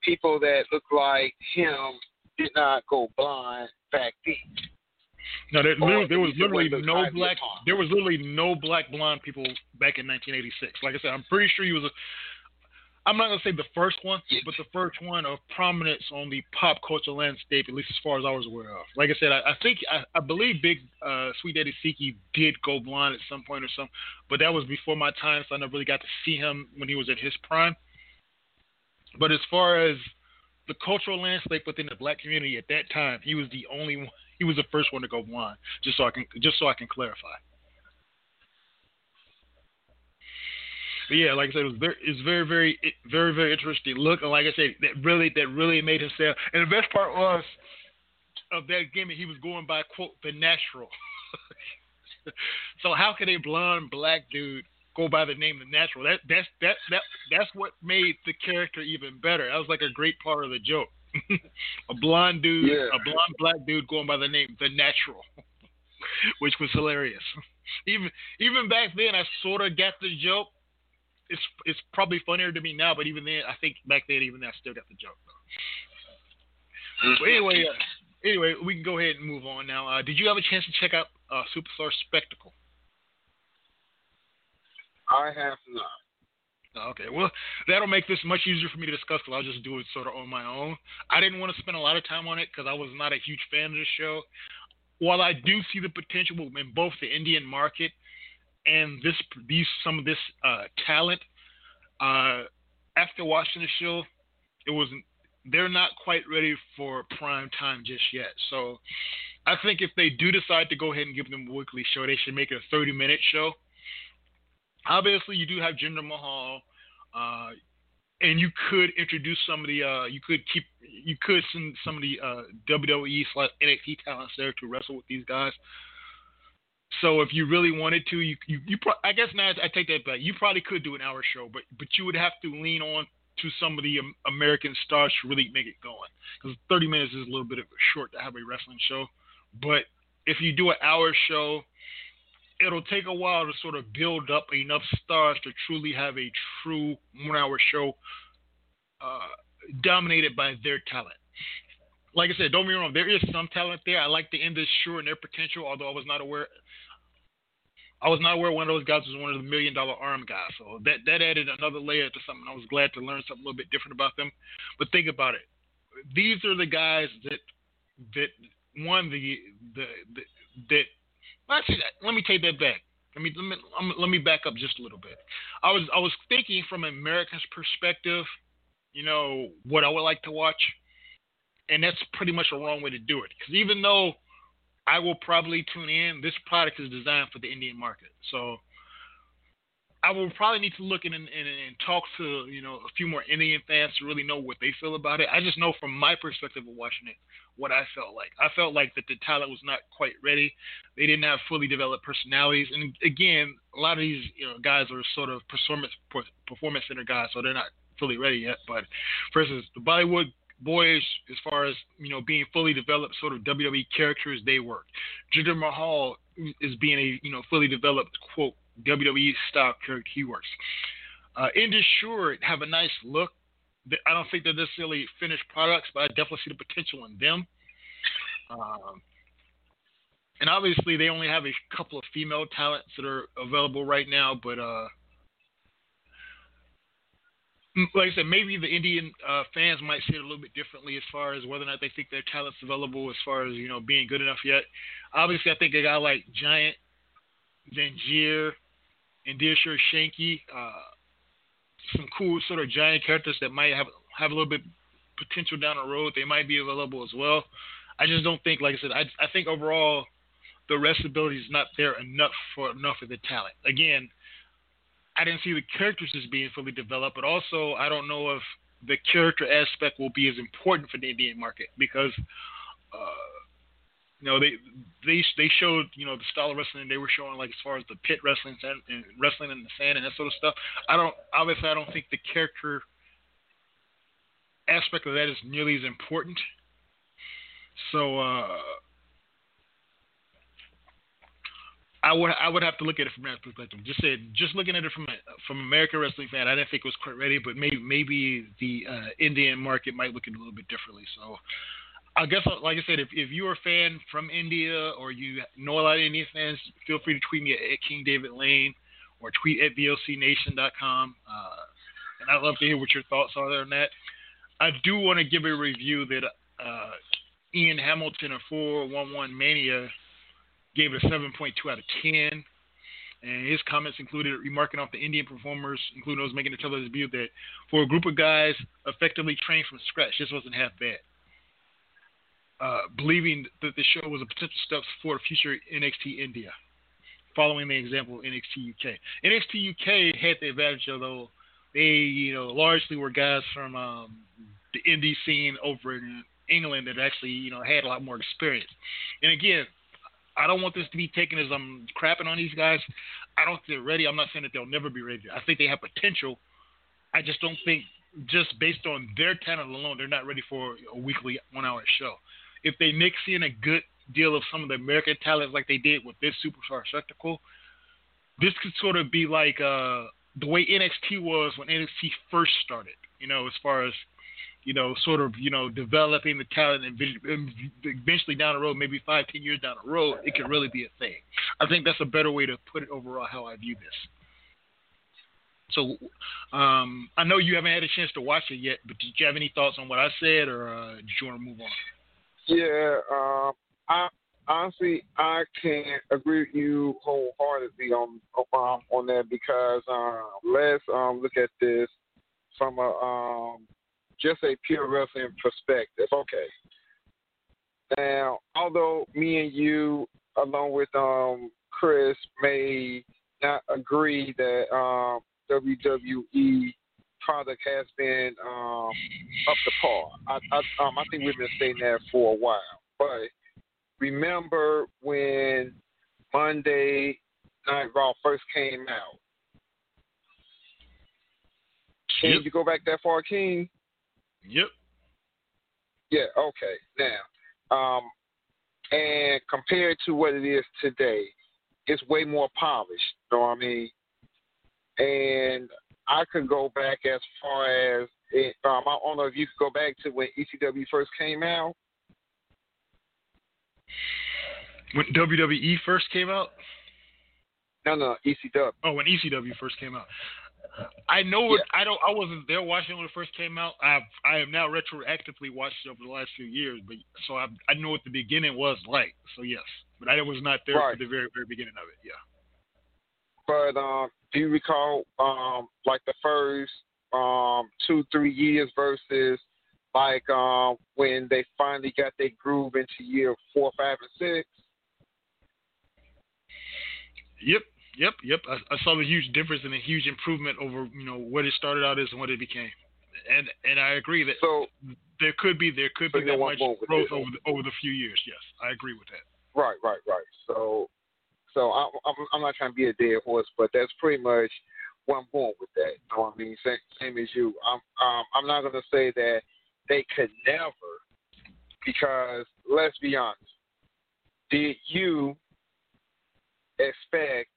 S2: people that look like him did not go blind back then.
S1: No, there, literally, there was literally no black. There was literally no black blonde people back in 1986. Like I said, I'm pretty sure he was a I'm not gonna say the first one, but the first one of prominence on the pop culture landscape, at least as far as I was aware of. Like I said, I, I think I, I, believe Big uh, Sweet Daddy Siki did go blind at some point or something, but that was before my time, so I never really got to see him when he was at his prime. But as far as the cultural landscape within the black community at that time, he was the only one. He was the first one to go blind. Just so I can just so I can clarify. But yeah, like I said, it was very, it's very, very, very, very interesting look. And like I said, that really, that really made him sell. And the best part was of that gimmick, he was going by quote the natural. so how could a blonde black dude go by the name the natural? That that's that that that's what made the character even better. That was like a great part of the joke. a blonde dude,
S2: yeah.
S1: a blonde black dude going by the name the natural, which was hilarious. Even even back then, I sort of got the joke it's it's probably funnier to me now, but even then, I think back then, even then, I still got the joke. But anyway, uh, anyway, we can go ahead and move on now. Uh, did you have a chance to check out uh, Superstar Spectacle?
S2: I have not.
S1: Okay, well, that'll make this much easier for me to discuss because I'll just do it sort of on my own. I didn't want to spend a lot of time on it because I was not a huge fan of the show. While I do see the potential in both the Indian market and this, these some of this uh, talent, uh, after watching the show, it wasn't. They're not quite ready for prime time just yet. So, I think if they do decide to go ahead and give them a weekly show, they should make it a 30 minute show obviously you do have Jinder Mahal, uh, and you could introduce some of the uh, you could keep you could send some of the uh, WWE slash NXT talents there to wrestle with these guys. So if you really wanted to, you you, you pro- I guess now I take that back. You probably could do an hour show, but but you would have to lean on to some of the um, American stars to really make it going. Because 30 minutes is a little bit of short to have a wrestling show. But if you do an hour show, it'll take a while to sort of build up enough stars to truly have a true one hour show uh, dominated by their talent. Like I said, don't be wrong, there is some talent there. I like the Indus Sher and their potential, although I was not aware I was not aware one of those guys was one of the million dollar arm guys. So that that added another layer to something. I was glad to learn something a little bit different about them. But think about it. These are the guys that that won the the, the that Actually, let me take that back. Let me let me let me back up just a little bit. I was I was thinking from America's perspective, you know, what I would like to watch, and that's pretty much a wrong way to do it. Because even though I will probably tune in, this product is designed for the Indian market, so I will probably need to look in and, and, and, talk to you know a few more Indian fans to really know what they feel about it. I just know from my perspective of watching it what I felt like. I felt like that the talent was not quite ready. They didn't have fully developed personalities, and again, a lot of these you know guys are sort of performance performance center guys, so they're not fully ready yet. But for instance, the Bollywood boys, as far as you know, being fully developed sort of WWE characters, they work. Jinder Mahal is being a you know fully developed quote WWE style character he works. Uh, Indus Sher have a nice look. I don't think they're necessarily finished products, but I definitely see the potential in them. Um, and obviously, they only have a couple of female talents that are available right now. But uh, like I said, maybe the Indian uh, fans might see it a little bit differently as far as whether or not they think their talent's available as far as you know being good enough yet. Obviously, I think a guy like Giant, Zanjeer, and Dilsher Shanky, uh, some cool sort of giant characters that might have have a little bit potential down the road. They might be available as well. I just don't think, like I said, I I think overall the rest ability is not there enough for enough of the talent. Again, I didn't see the characters as being fully developed, but also I don't know if the character aspect will be as important for the Indian market because uh, you know they they they showed you know the style of wrestling they were showing like as far as the pit wrestling and wrestling in the sand and that sort of stuff. I don't obviously I don't think the character aspect of that is nearly as important. So uh, I would I would have to look at it from that perspective. Just said just looking at it from a, from American wrestling fan, I didn't think it was quite ready, but maybe maybe the uh, Indian market might look at it a little bit differently. So I guess, like I said, if, if you're a fan from India or you know a lot of Indian fans, feel free to tweet me at King David Lane or tweet at VOCNation.com. Uh, and I'd love to hear what your thoughts are on that. I do want to give a review that uh, Ian Hamilton of 411 Mania gave it a 7.2 out of 10. And his comments included remarking off the Indian performers, including those making the television debut, that for a group of guys effectively trained from scratch, this wasn't half bad. Uh, believing that the show was a potential step for future NXT India, following the example of NXT UK. NXT UK had the advantage, although they, you know, largely were guys from um, the indie scene over in England that actually, you know, had a lot more experience. And again, I don't want this to be taken as I'm crapping on these guys. I don't think they're ready. I'm not saying that they'll never be ready. I think they have potential. I just don't think, just based on their talent alone, they're not ready for a weekly one-hour show if they mix in a good deal of some of the American talents like they did with this superstar spectacle, this could sort of be like uh, the way NXT was when NXT first started. You know, as far as you know, sort of you know developing the talent and eventually down the road, maybe five, ten years down the road, it could really be a thing. I think that's a better way to put it overall. How I view this. So um, I know you haven't had a chance to watch it yet, but did you have any thoughts on what I said, or uh, did you want to move on?
S2: Yeah, um, I honestly I can't agree with you wholeheartedly on um, on that because um, let's um, look at this from a um, just a pure wrestling perspective. Okay. Now, although me and you, along with Chris, may not agree that WWE product has been um, up to par. I, I, um, I think we've been saying that for a while. But remember when Monday Night Raw first came out? Can
S1: Yep.
S2: you go back that far, King?
S1: Yep.
S2: Yeah, okay. Now, um, and compared to what it is today, it's way more polished. You know what I mean? And I could go back as far as it, um, I don't know if you could go back to when ECW first came out.
S1: When WWE first came out,
S2: No, no, ECW.
S1: oh, when ECW first came out, I know it. I don't. I wasn't there watching when it first came out. I've I have now retroactively watched it over the last few years, but so I I know what the beginning was like. So yes, but I was not there
S2: Right.
S1: for the very very beginning of it. Yeah.
S2: But um, do you recall um, like the first um, two, three years versus like um, when they finally got their groove into year four, five, and six?
S1: Yep, yep, yep. I, I saw the huge difference and a huge improvement over you know what it started out as and what it became, and and I agree that
S2: So
S1: there could be there could
S2: So
S1: be that much growth over the, over the few years. Yes, I agree with that.
S2: Right, right, right. So, so I'm, I'm, I'm not trying to be a dead horse, but that's pretty much where I'm going with that. You know what I mean? Same, same as you. I'm, um, I'm not going to say that they could never, because let's be honest. Did you expect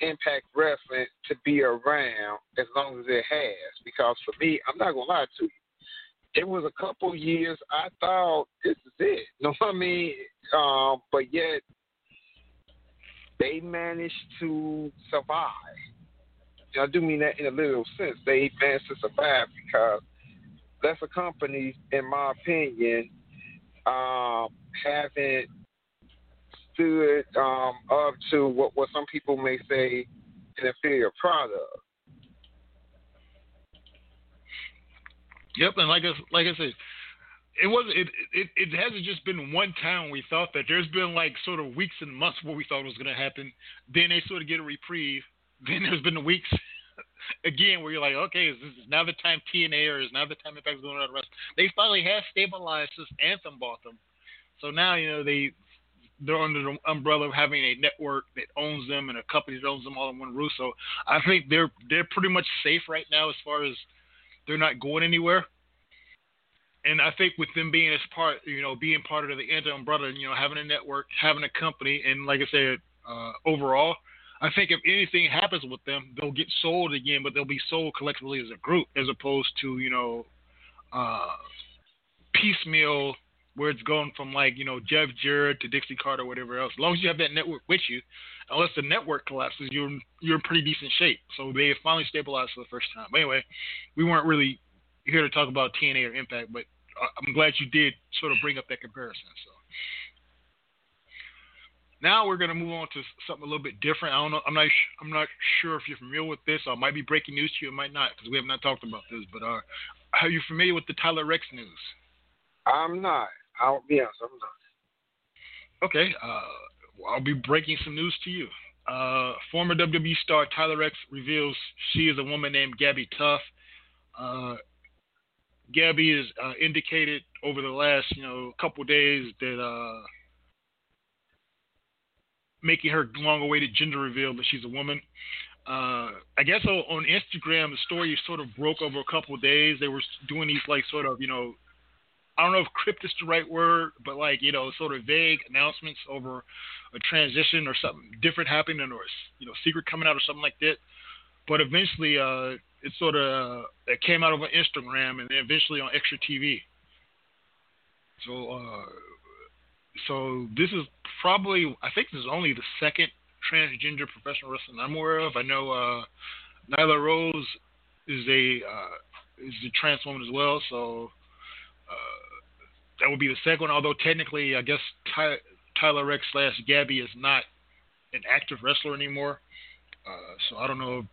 S2: Impact Wrestling to be around as long as it has? Because for me, I'm not going to lie to you. It was a couple years I thought this is it. You know what I mean? Um, but yet they managed to survive. And I do mean that in a literal sense. They managed to survive because lesser companies, in my opinion, um, haven't stood um, up to what, what some people may say an inferior product.
S1: Yep, and like I like I said, it wasn't it it it hasn't just been one time we thought that. There's been like sort of weeks and months where we thought it was going to happen. Then they sort of get a reprieve. Then there's been the weeks again where you're like, okay, is this now the time TNA or is now the time Impact's going on the rest? They finally have stabilized since Anthem bought them. So now you know they they're under the umbrella of having a network that owns them and a company that owns them all in one roof. So I think they're they're pretty much safe right now as far as they're not going anywhere. And I think with them being as part, you know, being part of the Anthem umbrella, you know, having a network, having a company, and like I said, uh, overall, I think if anything happens with them, they'll get sold again, but they'll be sold collectively as a group, as opposed to you know, uh, piecemeal where it's going from like you know Jeff Jarrett to Dixie Carter, or whatever else. As long as you have that network with you, unless the network collapses, you're you're in pretty decent shape. So they finally stabilized for the first time. But anyway, we weren't really here to talk about TNA or Impact, but I'm glad you did sort of bring up that comparison. So now we're going to move on to something a little bit different. I don't know. I'm not. I'm not sure if you're familiar with this. I might be breaking news to you. It might not because we have not talked about this. But uh, are you familiar with the Tyler Reks news?
S2: I'm not. I'll be honest, I'm not.
S1: Okay. Uh, well, I'll be breaking some news to you. Uh, former WWE star Tyler Reks reveals she is a woman named Gabbi Tuft. Gabby has uh, indicated over the last, you know, couple days that uh, making her long-awaited gender reveal that she's a woman. Uh, I guess on, Instagram, the story sort of broke over a couple days. They were doing these like sort of, you know, I don't know if crypt is the right word, but like you know, sort of vague announcements over a transition or something different happening or you know, secret coming out or something like that. But eventually, uh, it sort of it came out over Instagram and then eventually on Extra TV. So, uh, so this is probably I think this is only the second transgender professional wrestling I'm aware of. I know uh, Nyla Rose is a uh, is a trans woman as well, so uh, that would be the second. Although technically, I guess Ty- Tyler Reks slash Gabby is not an active wrestler anymore, uh, so I don't know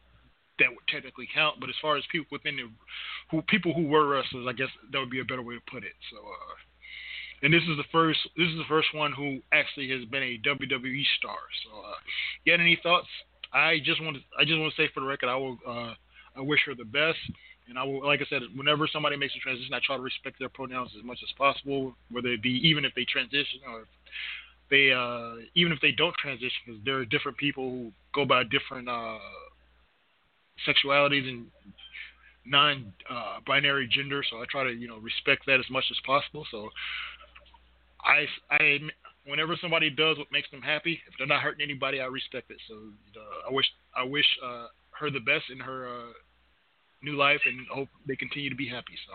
S1: that would technically count. But as far as people within the who people who were wrestlers, I guess that would be a better way to put it. So. Uh, and this is the first this is the first one who actually has been a WWE star. So, uh, you any thoughts? I just want to I just want to say for the record, I will uh, I wish her the best, and I will like I said, whenever somebody makes a transition, I try to respect their pronouns as much as possible, whether it be even if they transition or if they uh, even if they don't transition, because there are different people who go by different uh, sexualities and non-binary uh, gender. So I try to you know respect that as much as possible. So I, I, whenever somebody does what makes them happy, if they're not hurting anybody, I respect it. So uh, I wish, I wish uh, her the best in her uh, new life, and hope they continue to be happy. So,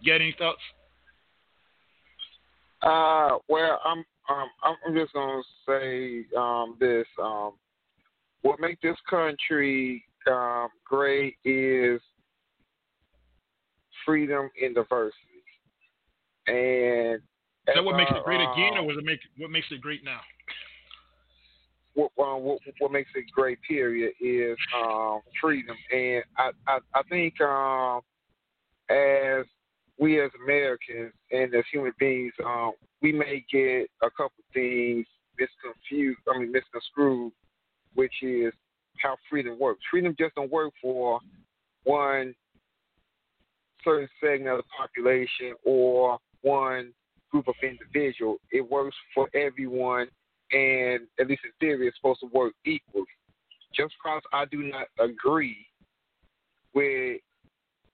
S1: you got any thoughts?
S2: Uh, well, I'm, um, I'm just gonna say um, this. Um, what makes this country um, great is freedom and diversity, and
S1: is that what makes it great again, or was it make what makes it great now?
S2: What, uh, what, what makes it great, period, is um, freedom, and I I, I think um, as we as Americans and as human beings, um, we may get a couple things misconfused. I mean, misconstrued, which is how freedom works. Freedom just don't work for one certain segment of the population or one group of individuals. It works for everyone, and at least in theory, it's supposed to work equally. Just because I do not agree with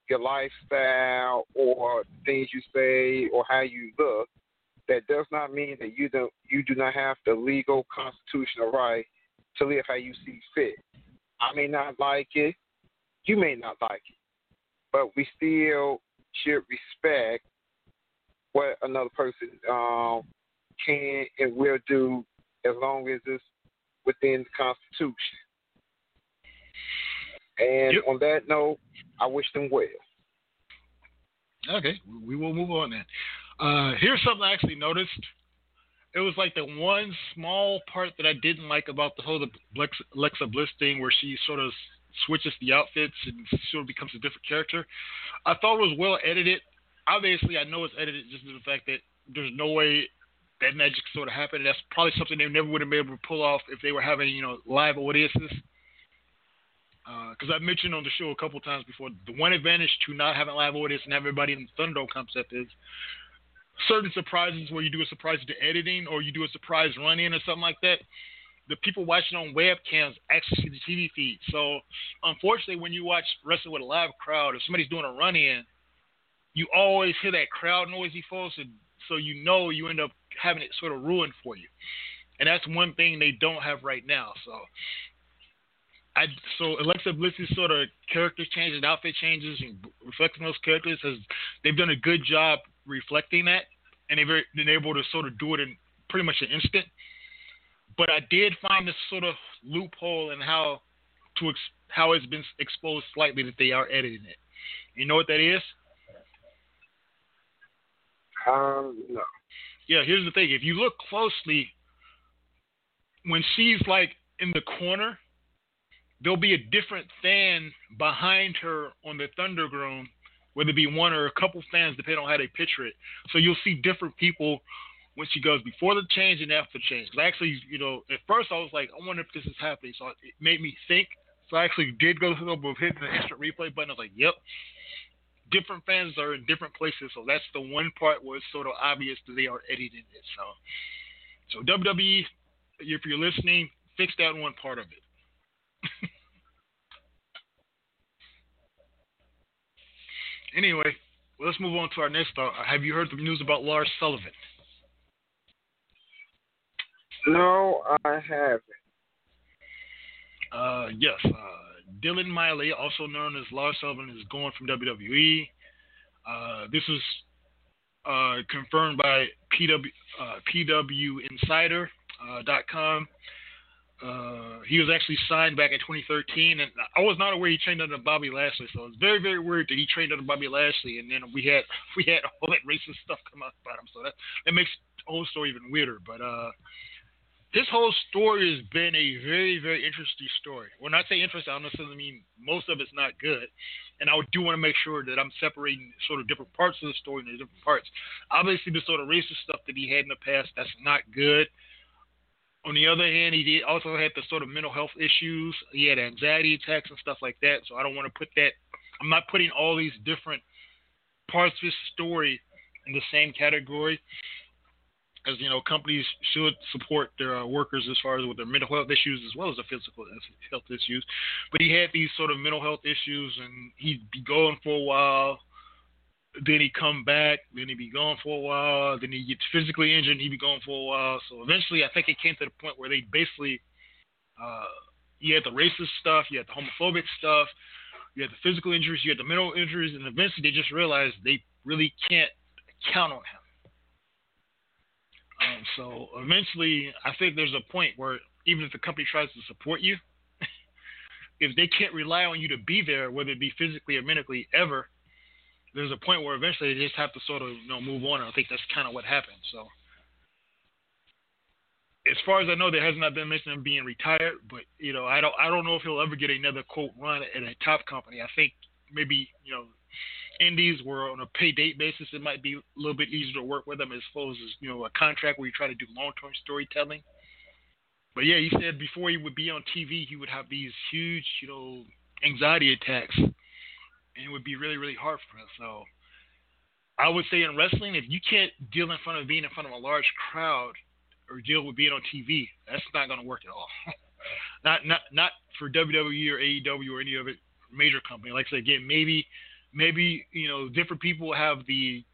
S2: your lifestyle or things you say or how you look, that does not mean that you don't you do not have the legal constitutional right to live how you see fit. I may not like it, you may not like it, but we still should respect what another person um, can and will do as long as it's within the Constitution. And yep. on that note, I wish them well.
S1: Okay, we will move on then. Uh, here's something I actually noticed. It was like the one small part that I didn't like about the whole Alexa Bliss thing, where she sort of switches the outfits and sort of becomes a different character. I thought it was well edited obviously I know it's edited just to the fact that there's no way that magic sort of happened. That's probably something they never would have been able to pull off if they were having you know live audiences. Because uh, I've mentioned on the show a couple times before, the one advantage to not having live audience and everybody in the Thunderdome concept is certain surprises where you do a surprise to editing or you do a surprise run in or something like that. The people watching on webcams actually see the TV feed. So, unfortunately, when you watch wrestling with a live crowd, if somebody's doing a run in, you always hear that crowd noise before, so so you know you end up having it sort of ruined for you, and that's one thing they don't have right now. So. I, so Alexa Bliss's sort of character changes, outfit changes, and reflecting those characters has they've done a good job reflecting that, and they've been able to sort of do it in pretty much an instant. But I did find this sort of loophole in how to ex- how it's been exposed slightly that they are editing it. You know what that is?
S2: Um, no.
S1: Yeah, here's the thing. If you look closely, when she's like in the corner, there'll be a different fan behind her on the Thunderdome, whether it be one or a couple fans, depending on how they picture it. So you'll see different people when she goes before the change and after the change. Because actually, you know, at first I was like, I wonder if this is happening. So it made me think. So I actually did go through the hitting the instant replay button. I was like, yep different fans are in different places, so that's the one part where it's sort of obvious that they are editing it. So, so WWE, if you're listening, fix that one part of it. Anyway, well, let's move on to our next thought. Have you heard the news about Lars Sullivan?
S2: No, I haven't.
S1: Uh, yes. Uh, Dylan Miley, also known as Lars Sullivan, is going from WWE. Uh, this is uh, confirmed by PW, uh, PWInsider.com. Uh, he was actually signed back in 2013, and I was not aware he trained under Bobby Lashley. So it's very, very weird that he trained under Bobby Lashley, and then we had we had all that racist stuff come out about him. So that that makes the whole story even weirder. But uh, this whole story has been a very, very interesting story. When I say interesting, I don't necessarily mean most of it's not good. And I do want to make sure that I'm separating sort of different parts of the story into different parts. Obviously, the sort of racist stuff that he had in the past, that's not good. On the other hand, he did also had the sort of mental health issues. He had anxiety attacks and stuff like that. So I don't want to put that. I'm not putting all these different parts of his story in the same category. As you know, companies should support their uh, workers as far as with their mental health issues as well as the physical health issues. But he had these sort of mental health issues, and he'd be going for a while then he come back, then he be gone for a while, then he gets physically injured, he be gone for a while. So eventually, I think it came to the point where they basically, uh, you had the racist stuff, you had the homophobic stuff, you had the physical injuries, you had the mental injuries, and eventually they just realized they really can't count on him. Um, so eventually, I think there's a point where even if the company tries to support you, if they can't rely on you to be there, whether it be physically or mentally, ever, there's a point where eventually they just have to sort of you know move on. And I think that's kind of what happened. So as far as I know, there has not been mention of being retired, but you know, I don't I don't know if he'll ever get another quote run at a top company. I think maybe you know, indies were on a pay date basis. It might be a little bit easier to work with them as opposed as you know a contract where you try to do long term storytelling. But yeah, he said before he would be on TV, he would have these huge you know anxiety attacks and it would be really, really hard for us. So I would say in wrestling, if you can't deal in front of being in front of a large crowd or deal with being on TV, that's not going to work at all. not not not for WWE or AEW or any other major company. Like I said again, maybe maybe you know different people have the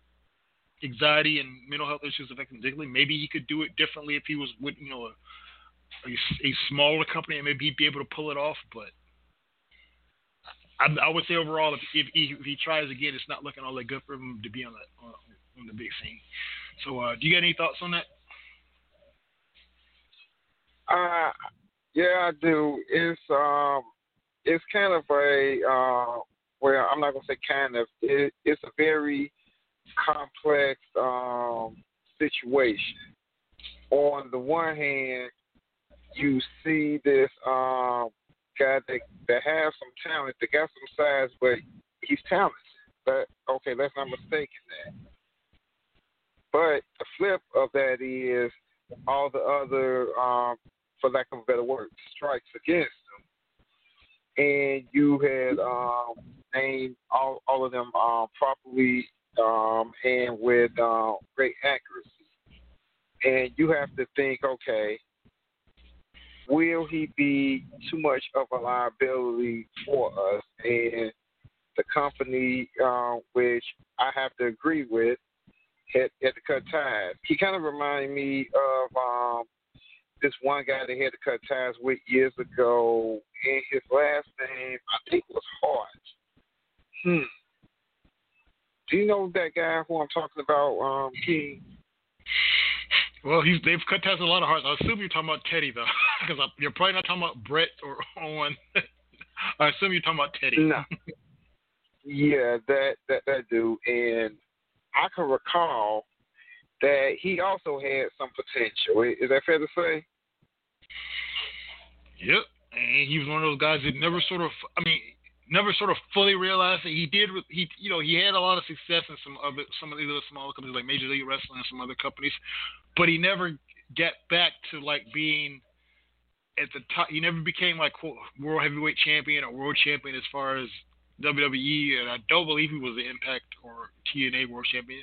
S1: anxiety and mental health issues affecting them particularly. Maybe he could do it differently if he was with you know a, a, a smaller company and maybe he'd be able to pull it off. But I, I would say overall, if, if, he, if he tries again, it's not looking all that good for him to be on the on, on the big scene. So, uh, do you got any thoughts on that?
S2: Uh, yeah, I do. It's um, it's kind of a uh, well, I'm not gonna say kind of. It, it's a very complex um situation. On the one hand, you see this um guy that that has some talent, that got some size, but he's talented. But okay, let's not mistake that. But the flip of that is all the other, um, for lack of a better word, strikes against him. And you had um, named all all of them um, properly um, and with uh, great accuracy. And you have to think, okay, will he be too much of a liability for us? And the company, uh, which I have to agree with, had, had to cut ties. He kind of reminded me of um, this one guy that had to cut ties with years ago, and his last name I think was Hart. Hmm. Do you know that guy who I'm talking about, um, King?
S1: Well, he's they've cut ties with a lot of Harts. I assume you're talking about Teddy though, because uh, you're probably not talking about Bret or Owen. I assume you're talking about Teddy.
S2: No. yeah, that that that dude, and I can recall that he also had some potential. Is that fair to say?
S1: Yep, and he was one of those guys that never sort of. I mean, never sort of fully realized that he did. He, you know, he had a lot of success in some other, some of these other smaller companies like Major League Wrestling and some other companies, but he never get back to like being at the top. He never became like world heavyweight champion or world champion as far as WWE, and I don't believe he was the Impact or TNA world champion.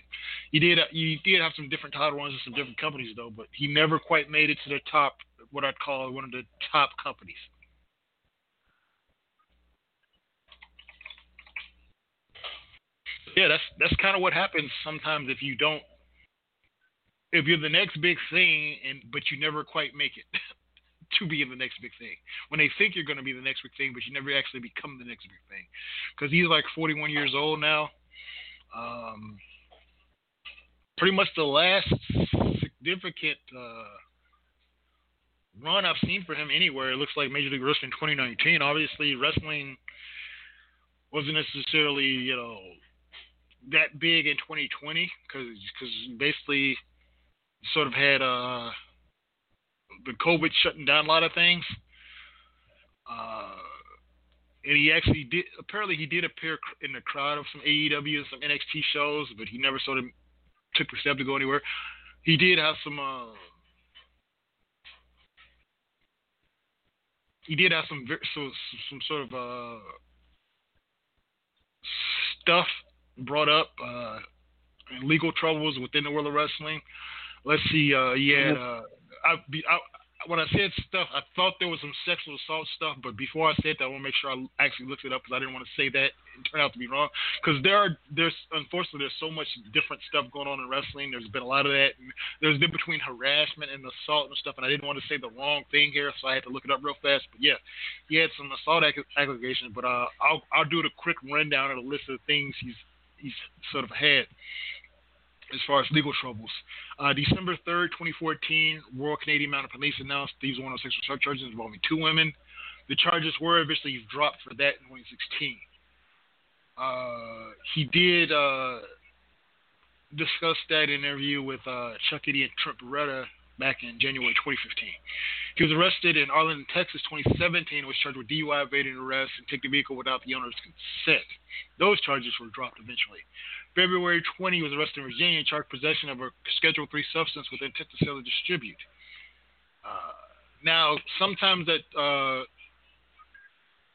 S1: He did. He did have some different title runs in some different companies though, but he never quite made it to the top. What I'd call one of the top companies. Yeah, that's that's kind of what happens sometimes if you don't if you're the next big thing and but you never quite make it to be the next big thing. When they think you're going to be the next big thing, but you never actually become the next big thing. Because he's like 41 years old now. Um, pretty much the last significant uh, run I've seen for him anywhere. It looks like Major League Wrestling 2019. Obviously, wrestling wasn't necessarily you know that big in 2020 because because basically sort of had uh the COVID shutting down a lot of things. Uh, and he actually did. Apparently, he did appear in the crowd of some AEW and some NXT shows, but he never sort of took the step to go anywhere. He did have some. Uh, he did have some so, some sort of uh, stuff brought up, uh, legal troubles within the world of wrestling. Let's see. Uh, he had. Uh, I, I, when I said stuff, I thought there was some sexual assault stuff, but before I said that, I want to make sure I actually looked it up because I didn't want to say that and turn out to be wrong. Because there are, there's unfortunately there's so much different stuff going on in wrestling. There's been a lot of that. There's been between harassment and assault and stuff, and I didn't want to say the wrong thing here, so I had to look it up real fast. But yeah, he had some assault allegations, but uh, I'll I'll do a quick rundown of the list of things he's he's sort of had as far as legal troubles. Uh, December 3rd, 2014, Royal Canadian Mounted Police announced these one sexual charges involving two women. The charges were eventually dropped for that in 2016. Uh, he did uh, discuss that interview with uh, Chuck Eddy and Trent Beretta back in January 2015. He was arrested in Arlington, Texas, 2017, and was charged with DUI, evading arrest, and taking the vehicle without the owner's consent. Those charges were dropped eventually. February 20, he was arrested in Virginia and charged possession of a Schedule 3 substance with intent to sell or distribute. Uh, now, sometimes that uh,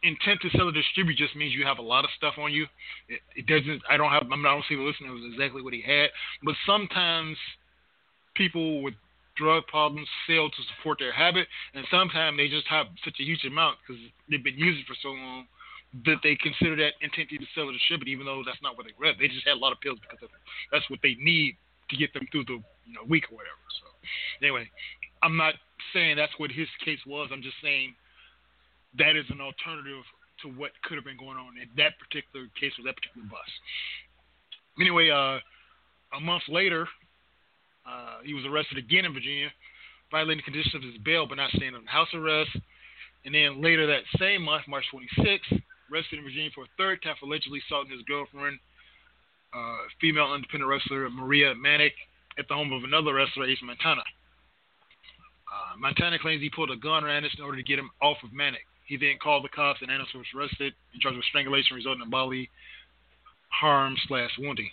S1: intent to sell or distribute just means you have a lot of stuff on you. It, it doesn't. I don't have. I'm not see the listener was exactly what he had, but sometimes people with drug problems sell to support their habit, and sometimes they just have such a huge amount because they've been using for so long that they consider that intent to sell or distribute, even though that's not what they read. They just had a lot of pills because that's what they need to get them through the you know week or whatever. So anyway, I'm not saying that's what his case was. I'm just saying that is an alternative to what could have been going on in that particular case with that particular bus. Anyway, uh, a month later, uh, he was arrested again in Virginia, violating the conditions of his bail but not staying under house arrest. And then later that same month, March 26th, arrested in Virginia for a third time for allegedly assaulting his girlfriend, uh, female independent wrestler Maria Manic, at the home of another wrestler, Ace Montana. Uh, Montana claims he pulled a gun on Annis in order to get him off of Manic. He then called the cops, and Annis was arrested and charged with strangulation resulting in bodily harm slash wounding.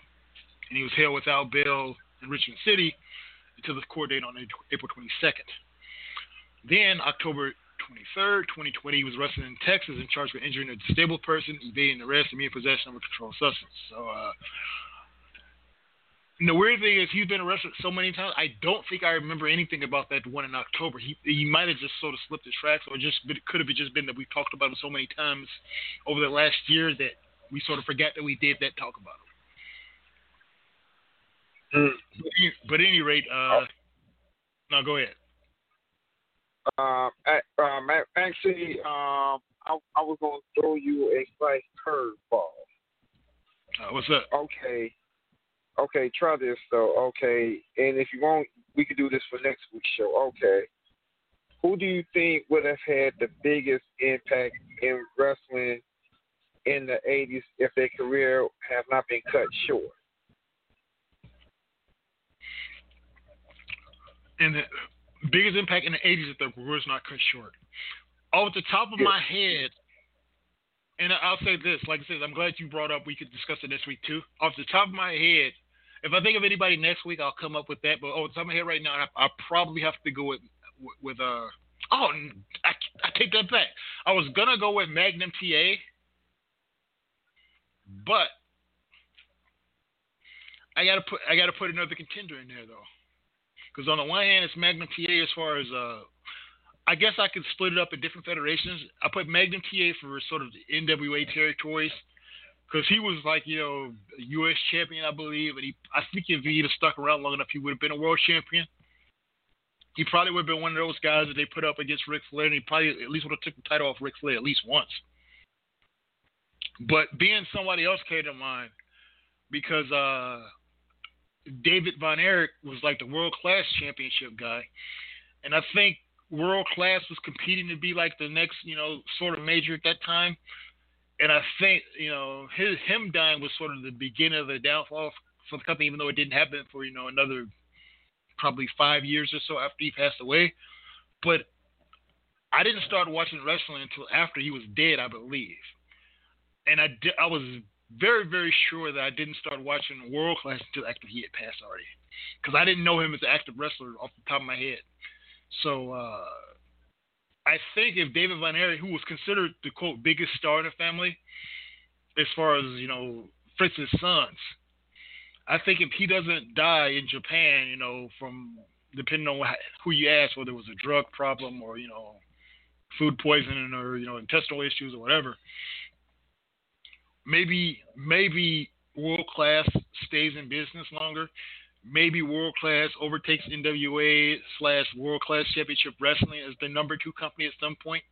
S1: And he was held without bail in Richmond City until the court date on April 22nd. Then, October 23rd, 2020, he was arrested in Texas and charged with injuring a disabled person, evading arrest, and being in possession of a controlled substance. So, uh, and the weird thing is, he's been arrested so many times. I don't think I remember anything about that one in October. He he might have just sort of slipped his tracks, or just it could have just been that we talked about him so many times over the last year that we sort of forgot that we did that talk about him. Mm. But, any rate, uh, no, go ahead.
S2: Um, um, actually, um, I, I was going to throw you a slight curveball.
S1: Uh, what's up?
S2: Okay. Okay, try this though. Okay, and if you want, we could do this for next week's show. Okay. Who do you think would have had the biggest impact in wrestling in the 80s if their career have not been cut short?
S1: In the biggest impact in the 80s if the career's not cut short. Off the top of my head, and I'll say this, like I said, I'm glad you brought up. We could discuss it next week too. Off the top of my head, if I think of anybody next week, I'll come up with that. But off the top of my head right now, I, I probably have to go with with uh. Oh, I, I take that back. I was gonna go with Magnum TA, but I gotta put I gotta put another contender in there though. Because on the one hand, it's Magnum TA as far as uh, I guess I could split it up in different federations. I put Magnum TA for sort of the NWA territories because he was like you know U.S. champion, I believe, and he I think if he'd have stuck around long enough, he would have been a world champion. He probably would have been one of those guys that they put up against Ric Flair, and he probably at least would have took the title off Ric Flair at least once. But being somebody else came to mind because uh, David Von Erich was like the world class championship guy. And I think World Class was competing to be like the next, you know, sort of major at that time. And I think, you know, his him dying was sort of the beginning of the downfall for the company, even though it didn't happen for, you know, another probably five years or so after he passed away. But I didn't start watching wrestling until after he was dead, I believe. And I, I was very, very sure that I didn't start watching World Class until after he had passed already. Because I didn't know him as an active wrestler off the top of my head. So uh, I think if David Von Erich, who was considered the quote biggest star in the family, as far as you know, Fritz's sons, I think if he doesn't die in Japan, you know, from depending on who you ask, whether it was a drug problem or you know, food poisoning or you know, intestinal issues or whatever, maybe maybe world class stays in business longer maybe World Class overtakes NWA slash World Class Championship Wrestling as the number two company at some point.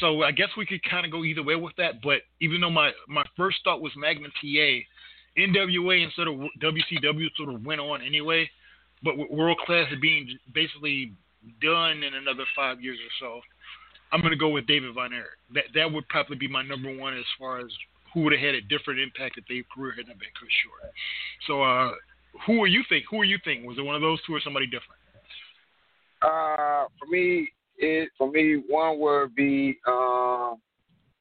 S1: So I guess we could kind of go either way with that. But even though my, my first thought was Magnum TA, NWA instead of WCW sort of went on anyway. But World Class being basically done in another five years or so, I'm going to go with David Von Erich. That that would probably be my number one as far as who would have had a different impact if their career hadn't been cut short. So uh, who are you think? Who are you think? Was it one of those two or somebody different?
S2: Uh, for me, it for me one would be um,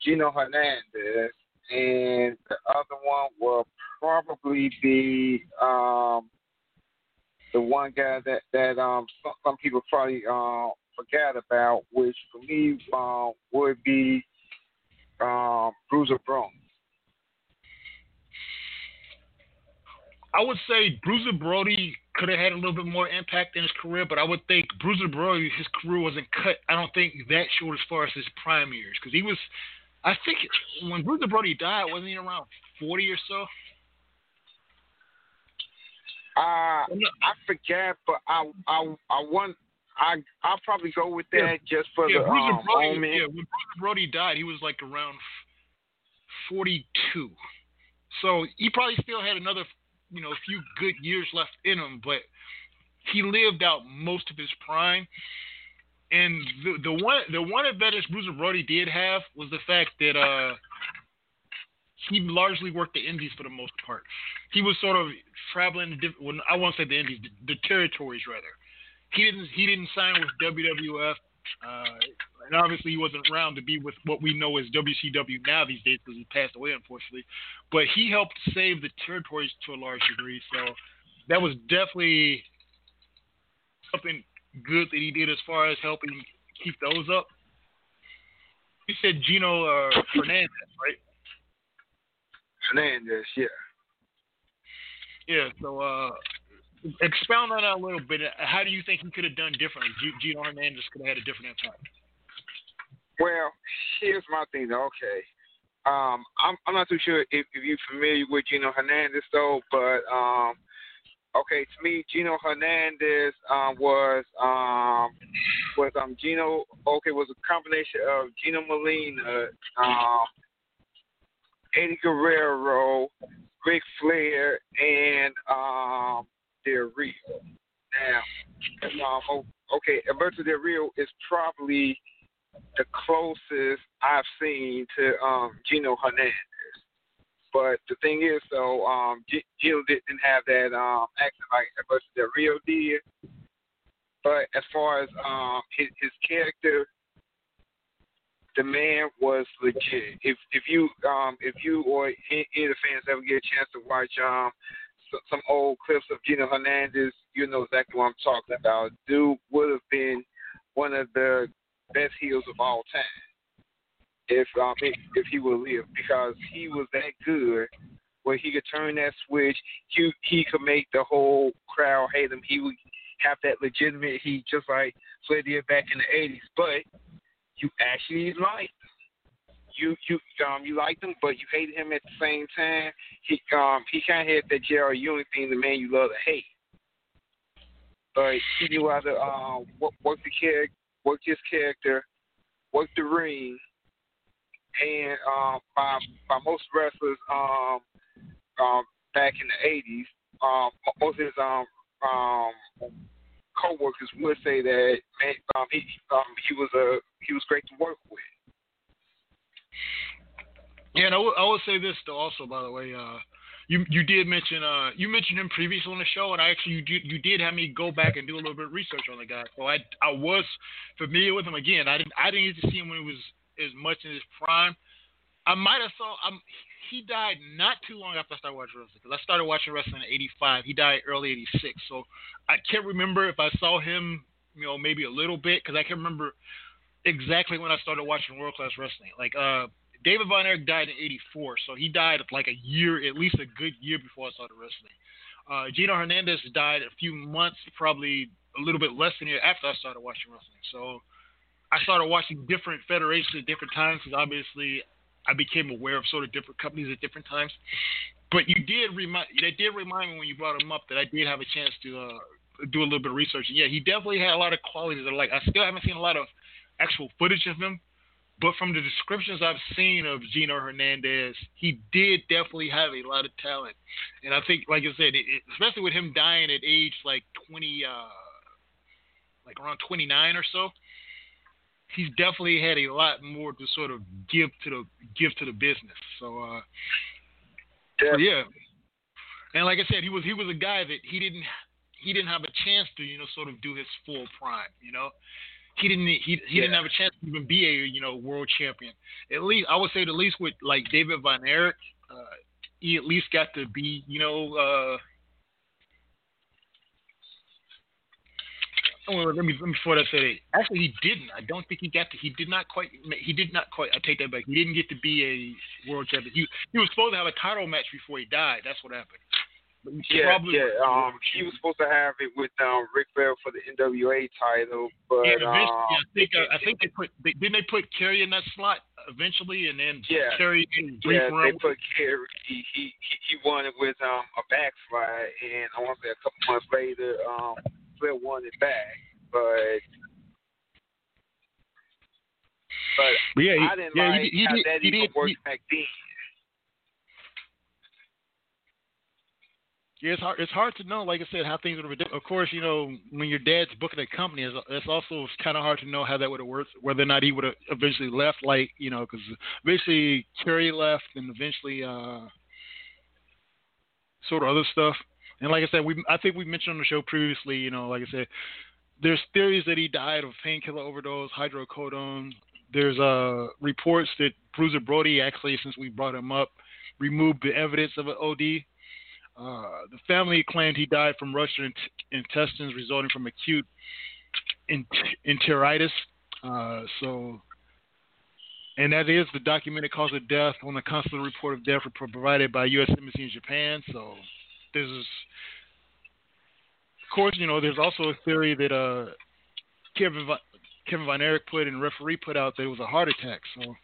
S2: Gino Hernandez, and the other one will probably be um, the one guy that that um some, some people probably um forgot about, which for me um would be um Bruiser Brody.
S1: I would say Bruiser Brody could have had a little bit more impact in his career, but I would think Bruiser Brody, his career wasn't cut. I don't think that short as far as his prime years, because he was. I think when Bruiser Brody died, wasn't he around forty or so?
S2: Uh, I forget, but I I I want I I'll probably go with that
S1: yeah.
S2: just for
S1: yeah,
S2: the
S1: Bruiser
S2: um,
S1: Brody,
S2: moment.
S1: Yeah, when Bruiser Brody died, he was like around forty-two, so he probably still had another you know a few good years left in him, but he lived out most of his prime. And the the one the one advantage Bruiser Brody did have was the fact that uh he largely worked the Indies for the most part. He was sort of traveling the different. Well, I won't say the Indies, the, the territories rather. He didn't he didn't sign with WWF. Uh, and obviously he wasn't around to be with what we know as WCW now these days because he passed away unfortunately. But he helped save the territories to a large degree, so that was definitely something good that he did as far as helping keep those up. You said Gino uh, Fernandez, right?
S2: Fernandez, yeah.
S1: Yeah. So uh, expound on that a little bit. How do you think he could have done differently? Gino Hernandez could have had a different impact.
S2: Well, here's my thing. Okay, um, I'm I'm not too sure if, if you're familiar with Gino Hernandez though, but um, okay, to me, Gino Hernandez um, was um, was um Gino. Okay, was a combination of Gino Molina, um, Eddie Guerrero, Ric Flair, and um, Del Rio. Now, um, okay, Alberto Del Rio is probably the closest I've seen to um, Gino Hernandez. But the thing is, though, um, Gino didn't have that um, accent like Alberto Del Rio did. But as far as um, his, his character, the man was legit. If if you um if you or any of the fans ever get a chance to watch um some old clips of Gino Hernandez, you know exactly what I'm talking about. Dude would have been one of the best heels of all time if um if, he would live because he was that good where he could turn that switch. He he could make the whole crowd hate him. He would have that legitimate heat just like Flair did back in the eighties. But you actually liked him. You you um you liked him, but you hated him at the same time. He um he kind of had that J.R. Ewing thing, the man you love to hate. But he knew how to um work, work the character, work his character, work the ring, and um by by most wrestlers um um back in the eighties um most of his um um coworkers would say that man, um, he um, he was a he was great to work with.
S1: Yeah, and I, w- I will say this though also by the way, uh, you you did mention uh you mentioned him previously on the show, and I actually you did you did have me go back and do a little bit of research on the guy, so I I was familiar with him again. I didn't I didn't get to see him when he was as much in his prime. I might have saw I'm he died not too long after I started watching wrestling because I started watching wrestling in '85. He died early '86, so I can't remember if I saw him, you know, maybe a little bit because I can't remember exactly when I started watching world class wrestling. Like uh, David Von Erich died in '84, so he died like a year, at least a good year before I started wrestling. Uh, Gino Hernandez died a few months, probably a little bit less than a year after I started watching wrestling. So I started watching different federations at different times because obviously I became aware of sort of different companies at different times. But you did remind that did remind me when you brought him up that I did have a chance to uh, do a little bit of research. And yeah, he definitely had a lot of qualities that are like I still haven't seen a lot of actual footage of him, but from the descriptions I've seen of Gino Hernandez, he did definitely have a lot of talent. And I think, like I said, it, it, especially with him dying at age like 20, uh, like around 29 or so, he's definitely had a lot more to sort of give to the give to the business. So, uh, yeah. So yeah. And like I said, he was he was a guy that he didn't he didn't have a chance to you know sort of do his full prime. You know, he didn't he he yeah. didn't have a chance to even be a you know world champion. At least I would say at least with like David Von Erich, uh, he at least got to be you know. Uh, Oh, let me let me before I say Actually, he didn't. I don't think he got to. He did not quite. He did not quite. I take that back. He didn't get to be a world champion. He he was supposed to have a title match before he died. That's what happened.
S2: Yeah, yeah. Um, he was supposed to have it with um Ric Flair for the NWA title, but
S1: yeah, um,
S2: yeah,
S1: I think uh, I think they put they, didn't they put Kerry in that slot eventually, and then
S2: yeah,
S1: Kerry
S2: yeah, they put Kerry. He, he he won it with um a backslide, and I want to say a couple months later, um Flair won it back, but but
S1: yeah,
S2: he, I didn't
S1: yeah,
S2: like
S1: he, he,
S2: how
S1: he,
S2: that even worked back then.
S1: Yeah, it's hard. It's hard to know. Like I said, how things would have. Of course, you know, when your dad's booking a company, it's, it's also kind of hard to know how that would have worked. Whether or not he would have eventually left, like you know, because eventually Kerry left, and eventually uh, sort of other stuff. And like I said, we I think we mentioned on the show previously. You know, like I said, there's theories that he died of painkiller overdose, hydrocodone. There's uh reports that Bruiser Brody actually, since we brought him up, removed the evidence of an OD. Uh, the family claimed he died from ruptured intestines resulting from acute enteritis. Uh, so, and that is the documented cause of death on the consular report of death provided by U.S. Embassy in Japan. So, there's, of course, you know, there's also a theory that uh, Kevin Kevin Von Erich put and referee put out that it was a heart attack. So,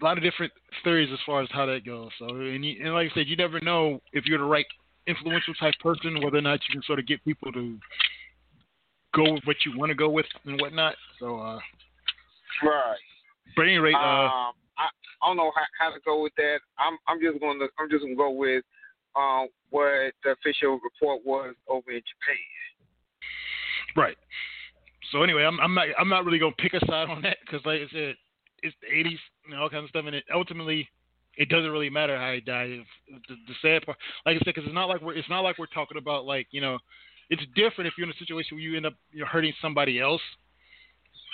S1: a lot of different theories as far as how that goes. So, and, you, and like I said, you never know if you're the right influential type person, whether or not you can sort of get people to go with what you want to go with and whatnot. So, uh,
S2: right.
S1: But at any rate, uh,
S2: um, I, I don't know how, how to go with that. I'm I'm just going to I'm just going to go with um, what the official report was over in Japan.
S1: Right. So anyway, I'm I'm not I'm not really gonna pick a side on that because like I said, it's the 80s and all kinds of stuff, and it ultimately it doesn't really matter how he died. The, the sad part, like I said, because it's not like we're it's not like we're talking about like you know, it's different if you're in a situation where you end up you know, hurting somebody else.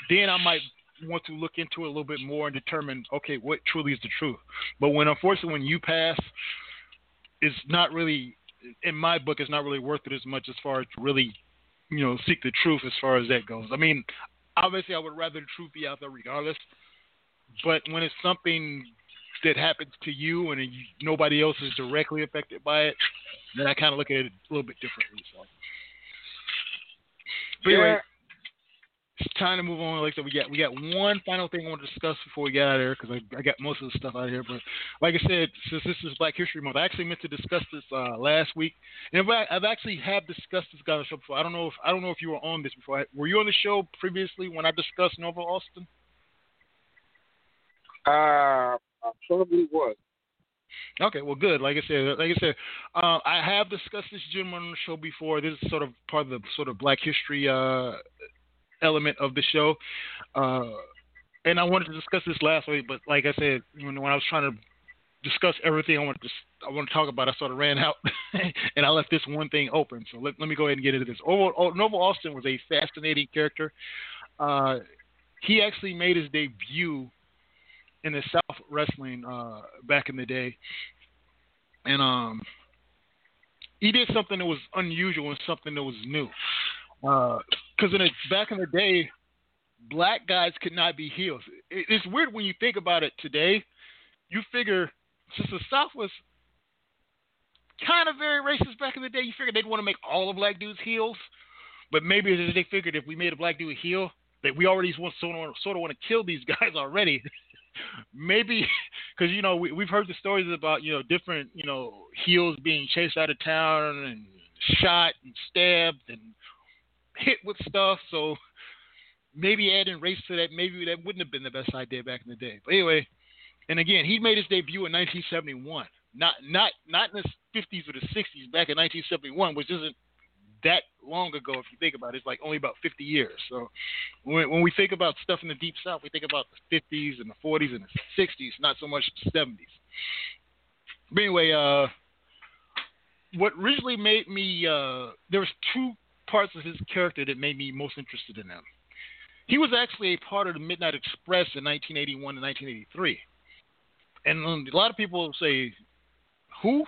S1: Then I might want to look into it a little bit more and determine okay what truly is the truth. But when unfortunately when you pass, it's not really in my book it's not really worth it as much as far as really you know seek the truth as far as that goes. I mean, obviously I would rather the truth be out there regardless. But when it's something that happens to you and you, nobody else is directly affected by it, then I kind of look at it a little bit differently. So, but anyway, it's time to move on. Like I said, we got we got one final thing I want to discuss before we get out of here because I, I got most of the stuff out of here. But like I said, since this is Black History Month, I actually meant to discuss this uh, last week, and I've actually have discussed this guy on the show before. I don't know if I don't know if you were on this before. Were you on the show previously when I discussed Norvell Austin?
S2: Uh, I probably was.
S1: Okay, well, good. Like I said, like I said, uh, I have discussed this gentleman on the show before. This is sort of part of the sort of Black History uh, element of the show, uh, and I wanted to discuss this last week. But like I said, when, when I was trying to discuss everything I want to I want to talk about, I sort of ran out, and I left this one thing open. So let, let me go ahead and get into this. Over, Norvell Austin was a fascinating character. Uh, he actually made his debut in the South wrestling uh, back in the day, and um, he did something that was unusual and something that was new. Because uh, in a, back in the day, black guys could not be heels. It, it's weird when you think about it today. You figure since the South was kind of very racist back in the day, you figure they'd want to make all the black dudes heels. But maybe they figured if we made a black dude a heel, that we already want, sort of, sort of want to kill these guys already. Maybe because you know we, we've heard the stories about you know different you know heels being chased out of town and shot and stabbed and hit with stuff. So maybe adding race to that, maybe that wouldn't have been the best idea back in the day. But anyway, and again, he made his debut in 1971. Not not not in the 50s or the 60s. Back in 1971, which isn't that long ago if you think about it. It's like only about 50 years. So when, when we think about stuff in the deep south, we think about the 50s and the 40s and the 60s, not so much the 70s. But anyway, uh, what originally made me uh, there was two parts of his character that made me most interested in him. He was actually a part of the Midnight Express in 1981 and 1983. And a lot of people say, "Who?"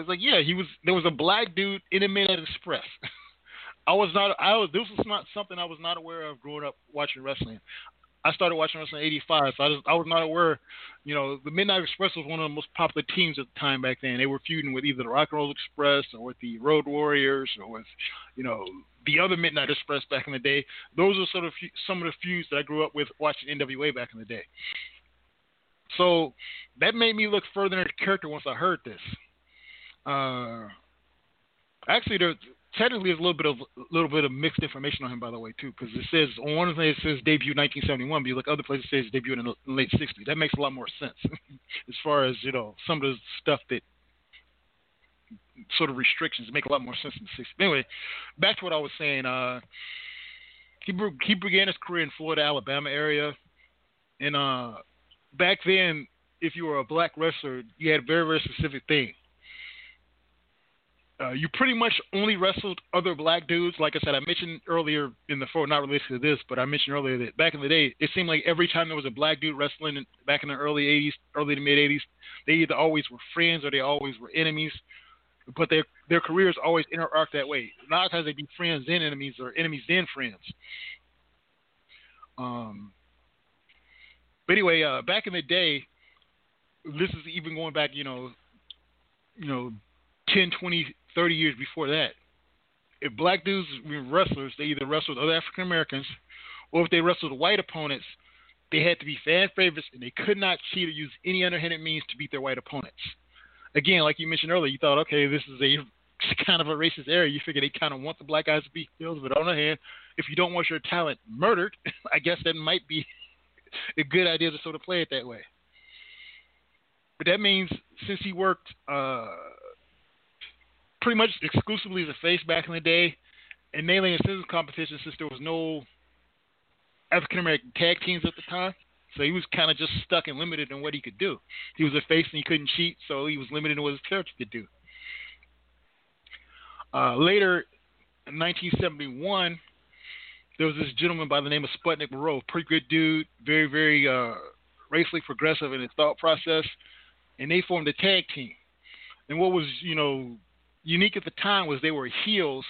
S1: It's like, yeah, he was. There was a black dude in the Midnight Express. I was not. I was. This was not something I was not aware of growing up watching wrestling. I started watching wrestling in '85, so I, just, I was not aware. You know, the Midnight Express was one of the most popular teams at the time back then. They were feuding with either the Rock and Roll Express or with the Road Warriors or with, you know, the other Midnight Express back in the day. Those are sort of some of the feuds that I grew up with watching NWA back in the day. So that made me look further into the character once I heard this. Uh, actually, there technically there's a little bit of little bit of mixed information on him, by the way, too, because it says on one place it says debut 1971, but you look other places it says debut in the late 60s. That makes a lot more sense as far as you know some of the stuff that sort of restrictions make a lot more sense in the 60s. Anyway, back to what I was saying. Uh, he he began his career in Florida, Alabama area, and uh, back then, if you were a black wrestler, you had very very specific thing uh, you pretty much only wrestled other black dudes. Like I said, I mentioned earlier in the forum, not related to this, but I mentioned earlier that back in the day, it seemed like every time there was a black dude wrestling in, back in the early 80s, early to mid 80s, they either always were friends or they always were enemies. But their their careers always interact that way. A lot of times they'd be friends then enemies or enemies then friends. Um, but anyway, uh, back in the day, this is even going back, you know, you know, 10, 20, 30 years before that, if black dudes were wrestlers, they either wrestled other African Americans, or if they wrestled white opponents, they had to be fan favorites and they could not cheat or use any underhanded means to beat their white opponents. Again, like you mentioned earlier, you thought, okay, this is a kind of a racist area. You figure they kind of want the black guys to be heels, but on the other hand, if you don't want your talent murdered, I guess that might be a good idea to sort of play it that way. But that means since he worked uh, pretty much exclusively as a face back in the day, and mainly in scissors competition since there was no African American tag teams at the time. So he was kind of just stuck and limited in what he could do. He was a face and he couldn't cheat, so he was limited in what his character could do. Uh, later, in 1971, there was this gentleman by the name of Sputnik Monroe, pretty good dude, very, very uh, racially progressive in his thought process, and they formed a tag team. And what was, you know, unique at the time was they were heels,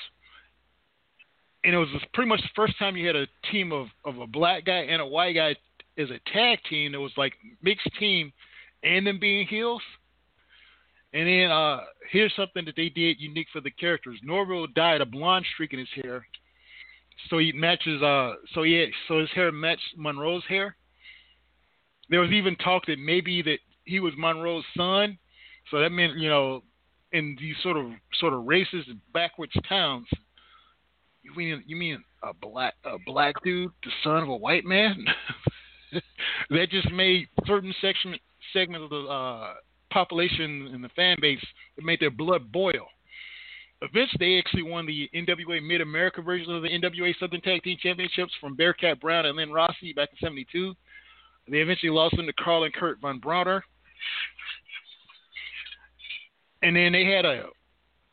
S1: and it was pretty much the first time you had a team of, of a black guy and a white guy as a tag team. It was like mixed team, and them being heels. And then uh, here's something that they did unique for the characters. Norvell dyed a blonde streak in his hair, so he matches. Uh, so had, so his hair matched Monroe's hair. There was even talk that maybe that he was Monroe's son, so that meant you know in these sort of sort of racist backwards towns. You mean you mean a black a black dude, the son of a white man? that just made certain section segments of the uh, population and the fan base, it made their blood boil. Eventually, they actually won the NWA Mid America version of the NWA Southern Tag Team Championships from Bearcat Brown and Len Rossi back in '72. They eventually lost them to Karl and Kurt Von Brauner. And then they had a,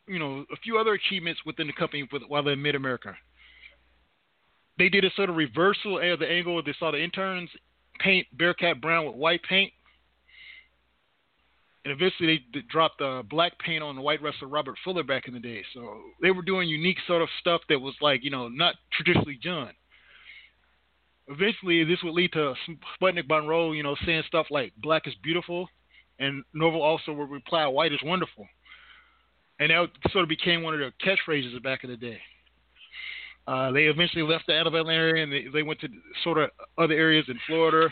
S1: you know, a few other achievements within the company while they're in Mid America. They did a sort of reversal of the angle. They saw the interns paint Bearcat Brown with white paint and eventually they dropped the black paint on the white wrestler Robert Fuller back in the day. So they were doing unique sort of stuff that was like you know not traditionally done. Eventually, this would lead to Sputnik Monroe, you know, saying stuff like "Black is beautiful," and Norvell also would reply, "White is wonderful," and that sort of became one of their catchphrases back in the day. Uh, they eventually left the Alabama area and they, they went to sort of other areas in Florida.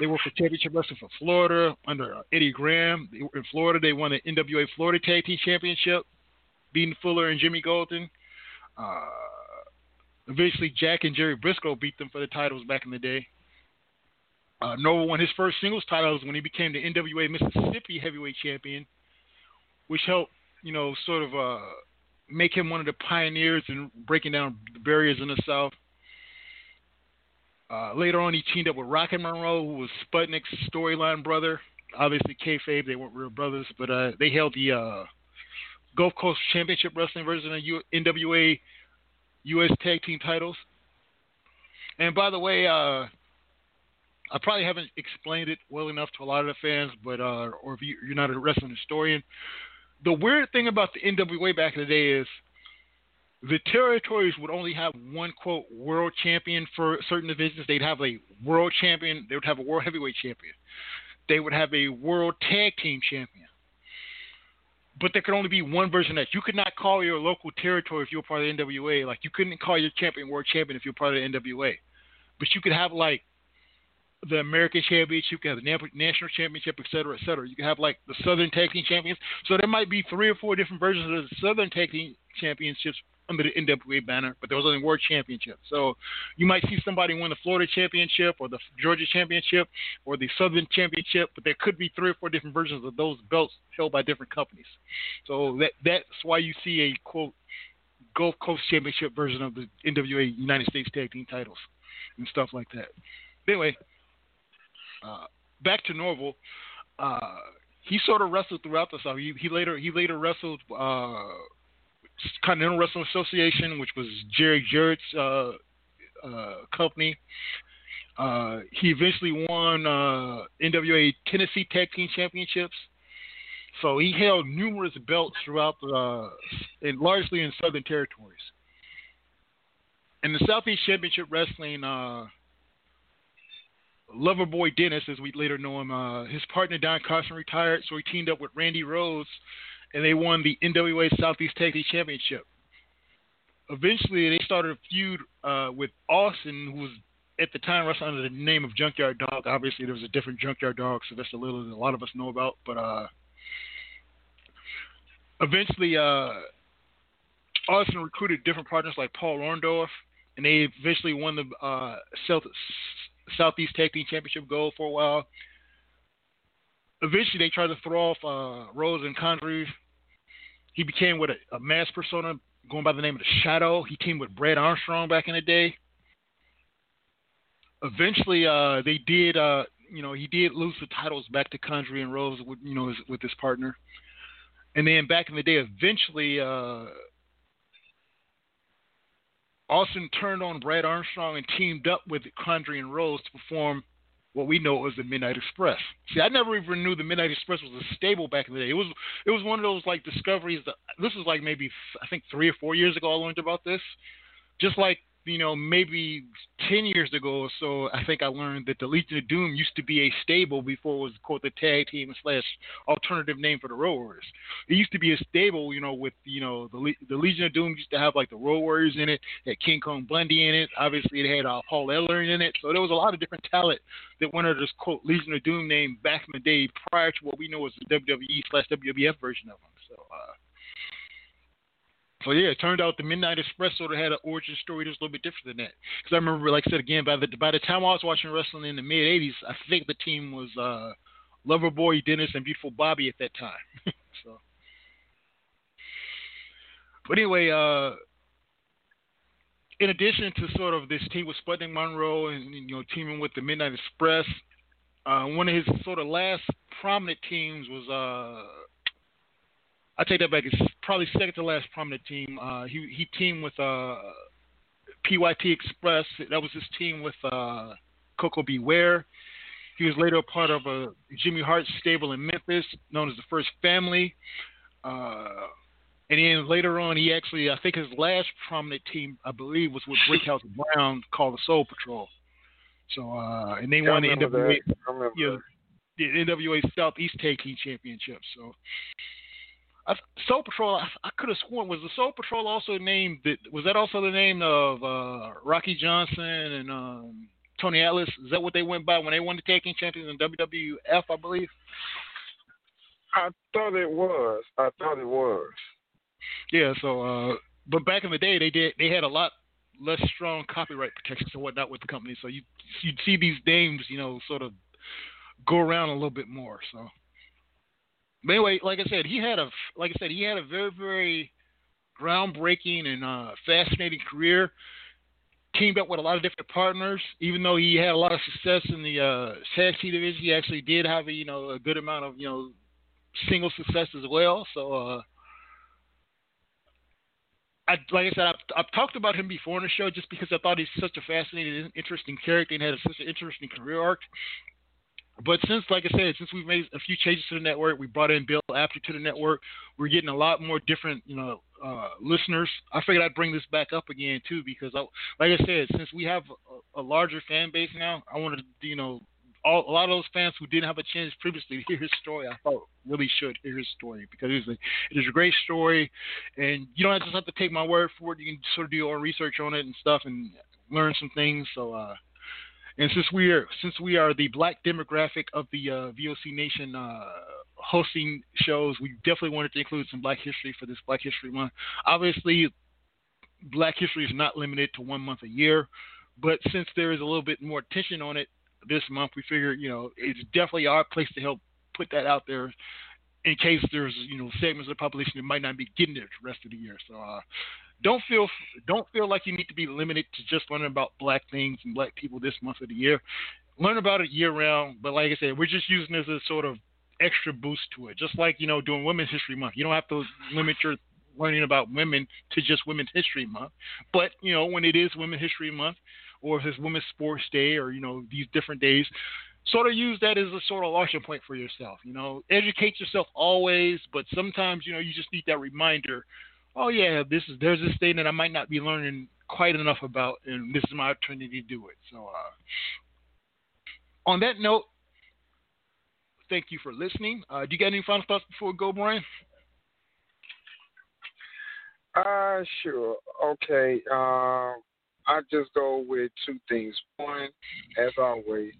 S1: They worked for Championship Wrestling for Florida under uh, Eddie Graham. In Florida, they won the NWA Florida Tag Team Championship, beating Fuller and Jimmy Golden. Uh, eventually, Jack and Jerry Briscoe beat them for the titles back in the day. Uh, Norvell won his first singles titles when he became the NWA Mississippi Heavyweight Champion, which helped, you know, sort of uh, make him one of the pioneers in breaking down the barriers in the South. Uh, later on, he teamed up with Rocket Monroe, who was Sputnik's storyline brother. Obviously, kayfabe, they weren't real brothers, but uh, they held the uh, Gulf Coast Championship Wrestling version of U- NWA U.S. Tag Team titles. And by the way, uh, I probably haven't explained it well enough to a lot of the fans, but uh, or if you, are not a wrestling historian, the weird thing about the NWA back in the day is the territories would only have one quote world champion for certain divisions. They'd have a world champion. They would have a world heavyweight champion. They would have a world tag team champion. But there could only be one version of that. You could not call your local territory if you were part of the NWA. Like you couldn't call your champion world champion if you were part of the NWA. But you could have like the American Championship, you can have the National Championship, et cetera, et cetera. You can have like the Southern Tag Team Champions. So there might be three or four different versions of the Southern Tag Team Championships under the NWA banner, but there was only World Championship. So you might see somebody win the Florida Championship or the Georgia Championship or the Southern Championship, but there could be three or four different versions of those belts held by different companies. So that that's why you see a quote Gulf Coast Championship version of the NWA United States Tag Team titles and stuff like that. Anyway, uh, back to Norvell. Uh, he sort of wrestled throughout the South. He, he later he later wrestled uh, Continental Wrestling Association, which was Jerry Jarrett's uh, uh, company. Uh, he eventually won NWA Tennessee Tag Team Championships. So he held numerous belts throughout the, and largely in Southern territories. In the Southeast Championship Wrestling Loverboy Dennis, as we later know him, uh, his partner Don Carson retired, so he teamed up with Randy Rose, and they won the NWA Southeast Tag Team Championship. Eventually, they started a feud uh, with Austin, who was at the time wrestling under the name of Junkyard Dog. Obviously, there was a different Junkyard Dog, so that's a little that a lot of us know about. But uh, eventually, uh, Austin recruited different partners like Paul Orndorff, and they eventually won the uh, South Southeast Tag Team Championship gold for a while. Eventually, they tried to throw off uh, Rose and Condrey. He became with a, a mass persona going by the name of the Shadow. He teamed with Brad Armstrong back in the day. Eventually, uh, they did. Uh, you know, he did lose the titles back to Condrey and Rose, with, you know, with his partner. And then back in the day, eventually, uh, Austin turned on Brad Armstrong and teamed up with Condrey and Rose to perform what we know as the Midnight Express. See, I never even knew the Midnight Express was a stable back in the day. It was it was one of those like discoveries that this was like maybe I think three or four years ago I learned about this. Just like you know, maybe 10 years ago or so, I think I learned that the Legion of Doom used to be a stable before it was called the tag team slash alternative name for the Road Warriors. It used to be a stable, you know, with, you know, the, the Legion of Doom used to have like the Road Warriors in it, had King Kong Bundy in it. Obviously, it had uh, Paul Ellering in it. So there was a lot of different talent that went under this quote Legion of Doom name back in the day prior to what we know as the WWE slash WWF version of them. So, uh, so yeah, it turned out the Midnight Express sort of had an origin story that's a little bit different than that. Because I remember, like I said again, by the by the time I was watching wrestling in the mid '80s, I think the team was uh, Loverboy Dennis and Beautiful Bobby at that time. so, but anyway, uh, in addition to sort of this team with Sputnik Monroe and you know teaming with the Midnight Express, uh, one of his sort of last prominent teams was uh, I take that back. It's probably second to last prominent team. Uh, he he teamed with uh, PYT Express. That was his team with uh, Koko B. Ware. He was later a part of a Jimmy Hart stable in Memphis, known as the First Family. Uh, and then later on, he actually, I think his last prominent team, I believe, was with Brickhouse Brown, called the Soul Patrol. So, uh, and they
S2: Yeah,
S1: won the NWA,
S2: that. I remember
S1: you know, the NWA Southeast Tag Team Championship. So, I, Soul Patrol, I, I could have sworn was the Soul Patrol also named was that also the name of uh, Rocky Johnson and um, Tony Atlas? Is that what they went by when they won the Tag Team Champions in WWF? I believe.
S2: I thought it was. I thought it was.
S1: Yeah. So, uh, but back in the day, they did they had a lot less strong copyright protections and whatnot with the company. So you you'd see these names, you know, sort of go around a little bit more. So, but anyway, like I said, he had a like I said, he had a very very groundbreaking and uh, fascinating career. Teamed up with a lot of different partners. Even though he had a lot of success in the uh, team division, he actually did have a you know a good amount of you know single success as well. So. uh I, like I said, I've, I've talked about him before in the show just because I thought he's such a fascinating, interesting character and had such an interesting career arc. But since, like I said, since we've made a few changes to the network, we brought in Bill Apter to the network. We're getting a lot more different, you know, uh, listeners. I figured I'd bring this back up again too because, I, like I said, since we have a, a larger fan base now, I wanted to, you know, all, a lot of those fans who didn't have a chance previously to hear his story, I thought really should hear his story because it is a it is a great story, and you don't just have to take my word for it. You can sort of do your own research on it and stuff and learn some things. So, uh, and since we are since we are the black demographic of the uh, VOC Nation uh, hosting shows, we definitely wanted to include some Black History for this Black History Month. Obviously, Black History is not limited to one month a year, but since there is a little bit more attention on it this month, we figured you know it's definitely our place to help put that out there in case there's you know segments of the population that might not be getting it the rest of the year. So uh, don't feel don't feel like you need to be limited to just learning about black things and black people this month of the year. Learn about it year round. But like I said, we're just using this as sort of extra boost to it. Just like you know doing Women's History Month, you don't have to limit your learning about women to just Women's History Month. But you know when it is Women's History Month, or if it's Women's Sports Day, or you know these different days, sort of use that as a sort of launching point for yourself. You know, educate yourself always, but sometimes you know you just need that reminder. Oh yeah, this is there's this thing that I might not be learning quite enough about, and this is my opportunity to do it. So, uh, on that note, thank you for listening. Uh, do you got any final thoughts before we go, Brian?
S2: Uh, sure. Okay. Um, I just go with two things. One, as always,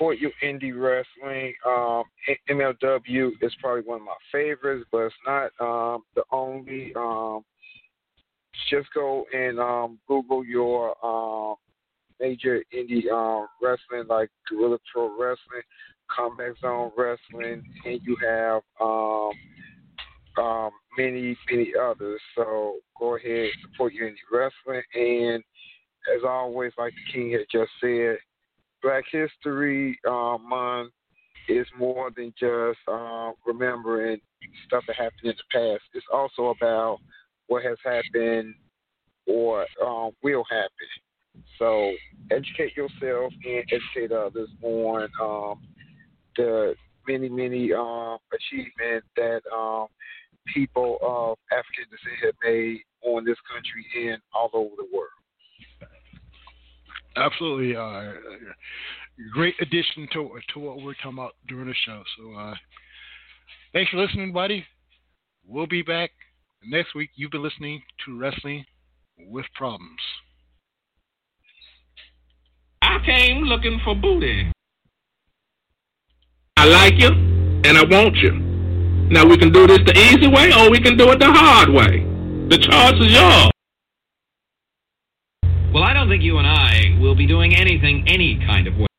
S2: support your indie wrestling. Um, MLW is probably one of my favorites, but it's not um, the only. Um, just go and um, Google your um, major indie um, wrestling like Guerrilla Pro Wrestling, Combat Zone Wrestling, and you have um, um, many, many others. So go ahead, support your indie wrestling. And as always, like the King had just said, Black History uh, Month is more than just um, remembering stuff that happened in the past. It's also about what has happened or um, will happen. So educate yourself and educate others on um, the many, many achievements that people of African descent have made on this country and all over the world.
S1: Absolutely, uh, great addition to to what we're talking about during the show. So, uh, thanks for listening, buddy. We'll be back next week. You've been listening to Wrestling with Problems.
S3: I came looking for booty. I like you, and I want you. Now we can do this the easy way, or we can do it the hard way. The choice is yours.
S4: Well, I don't think you and I will be doing anything any kind of way.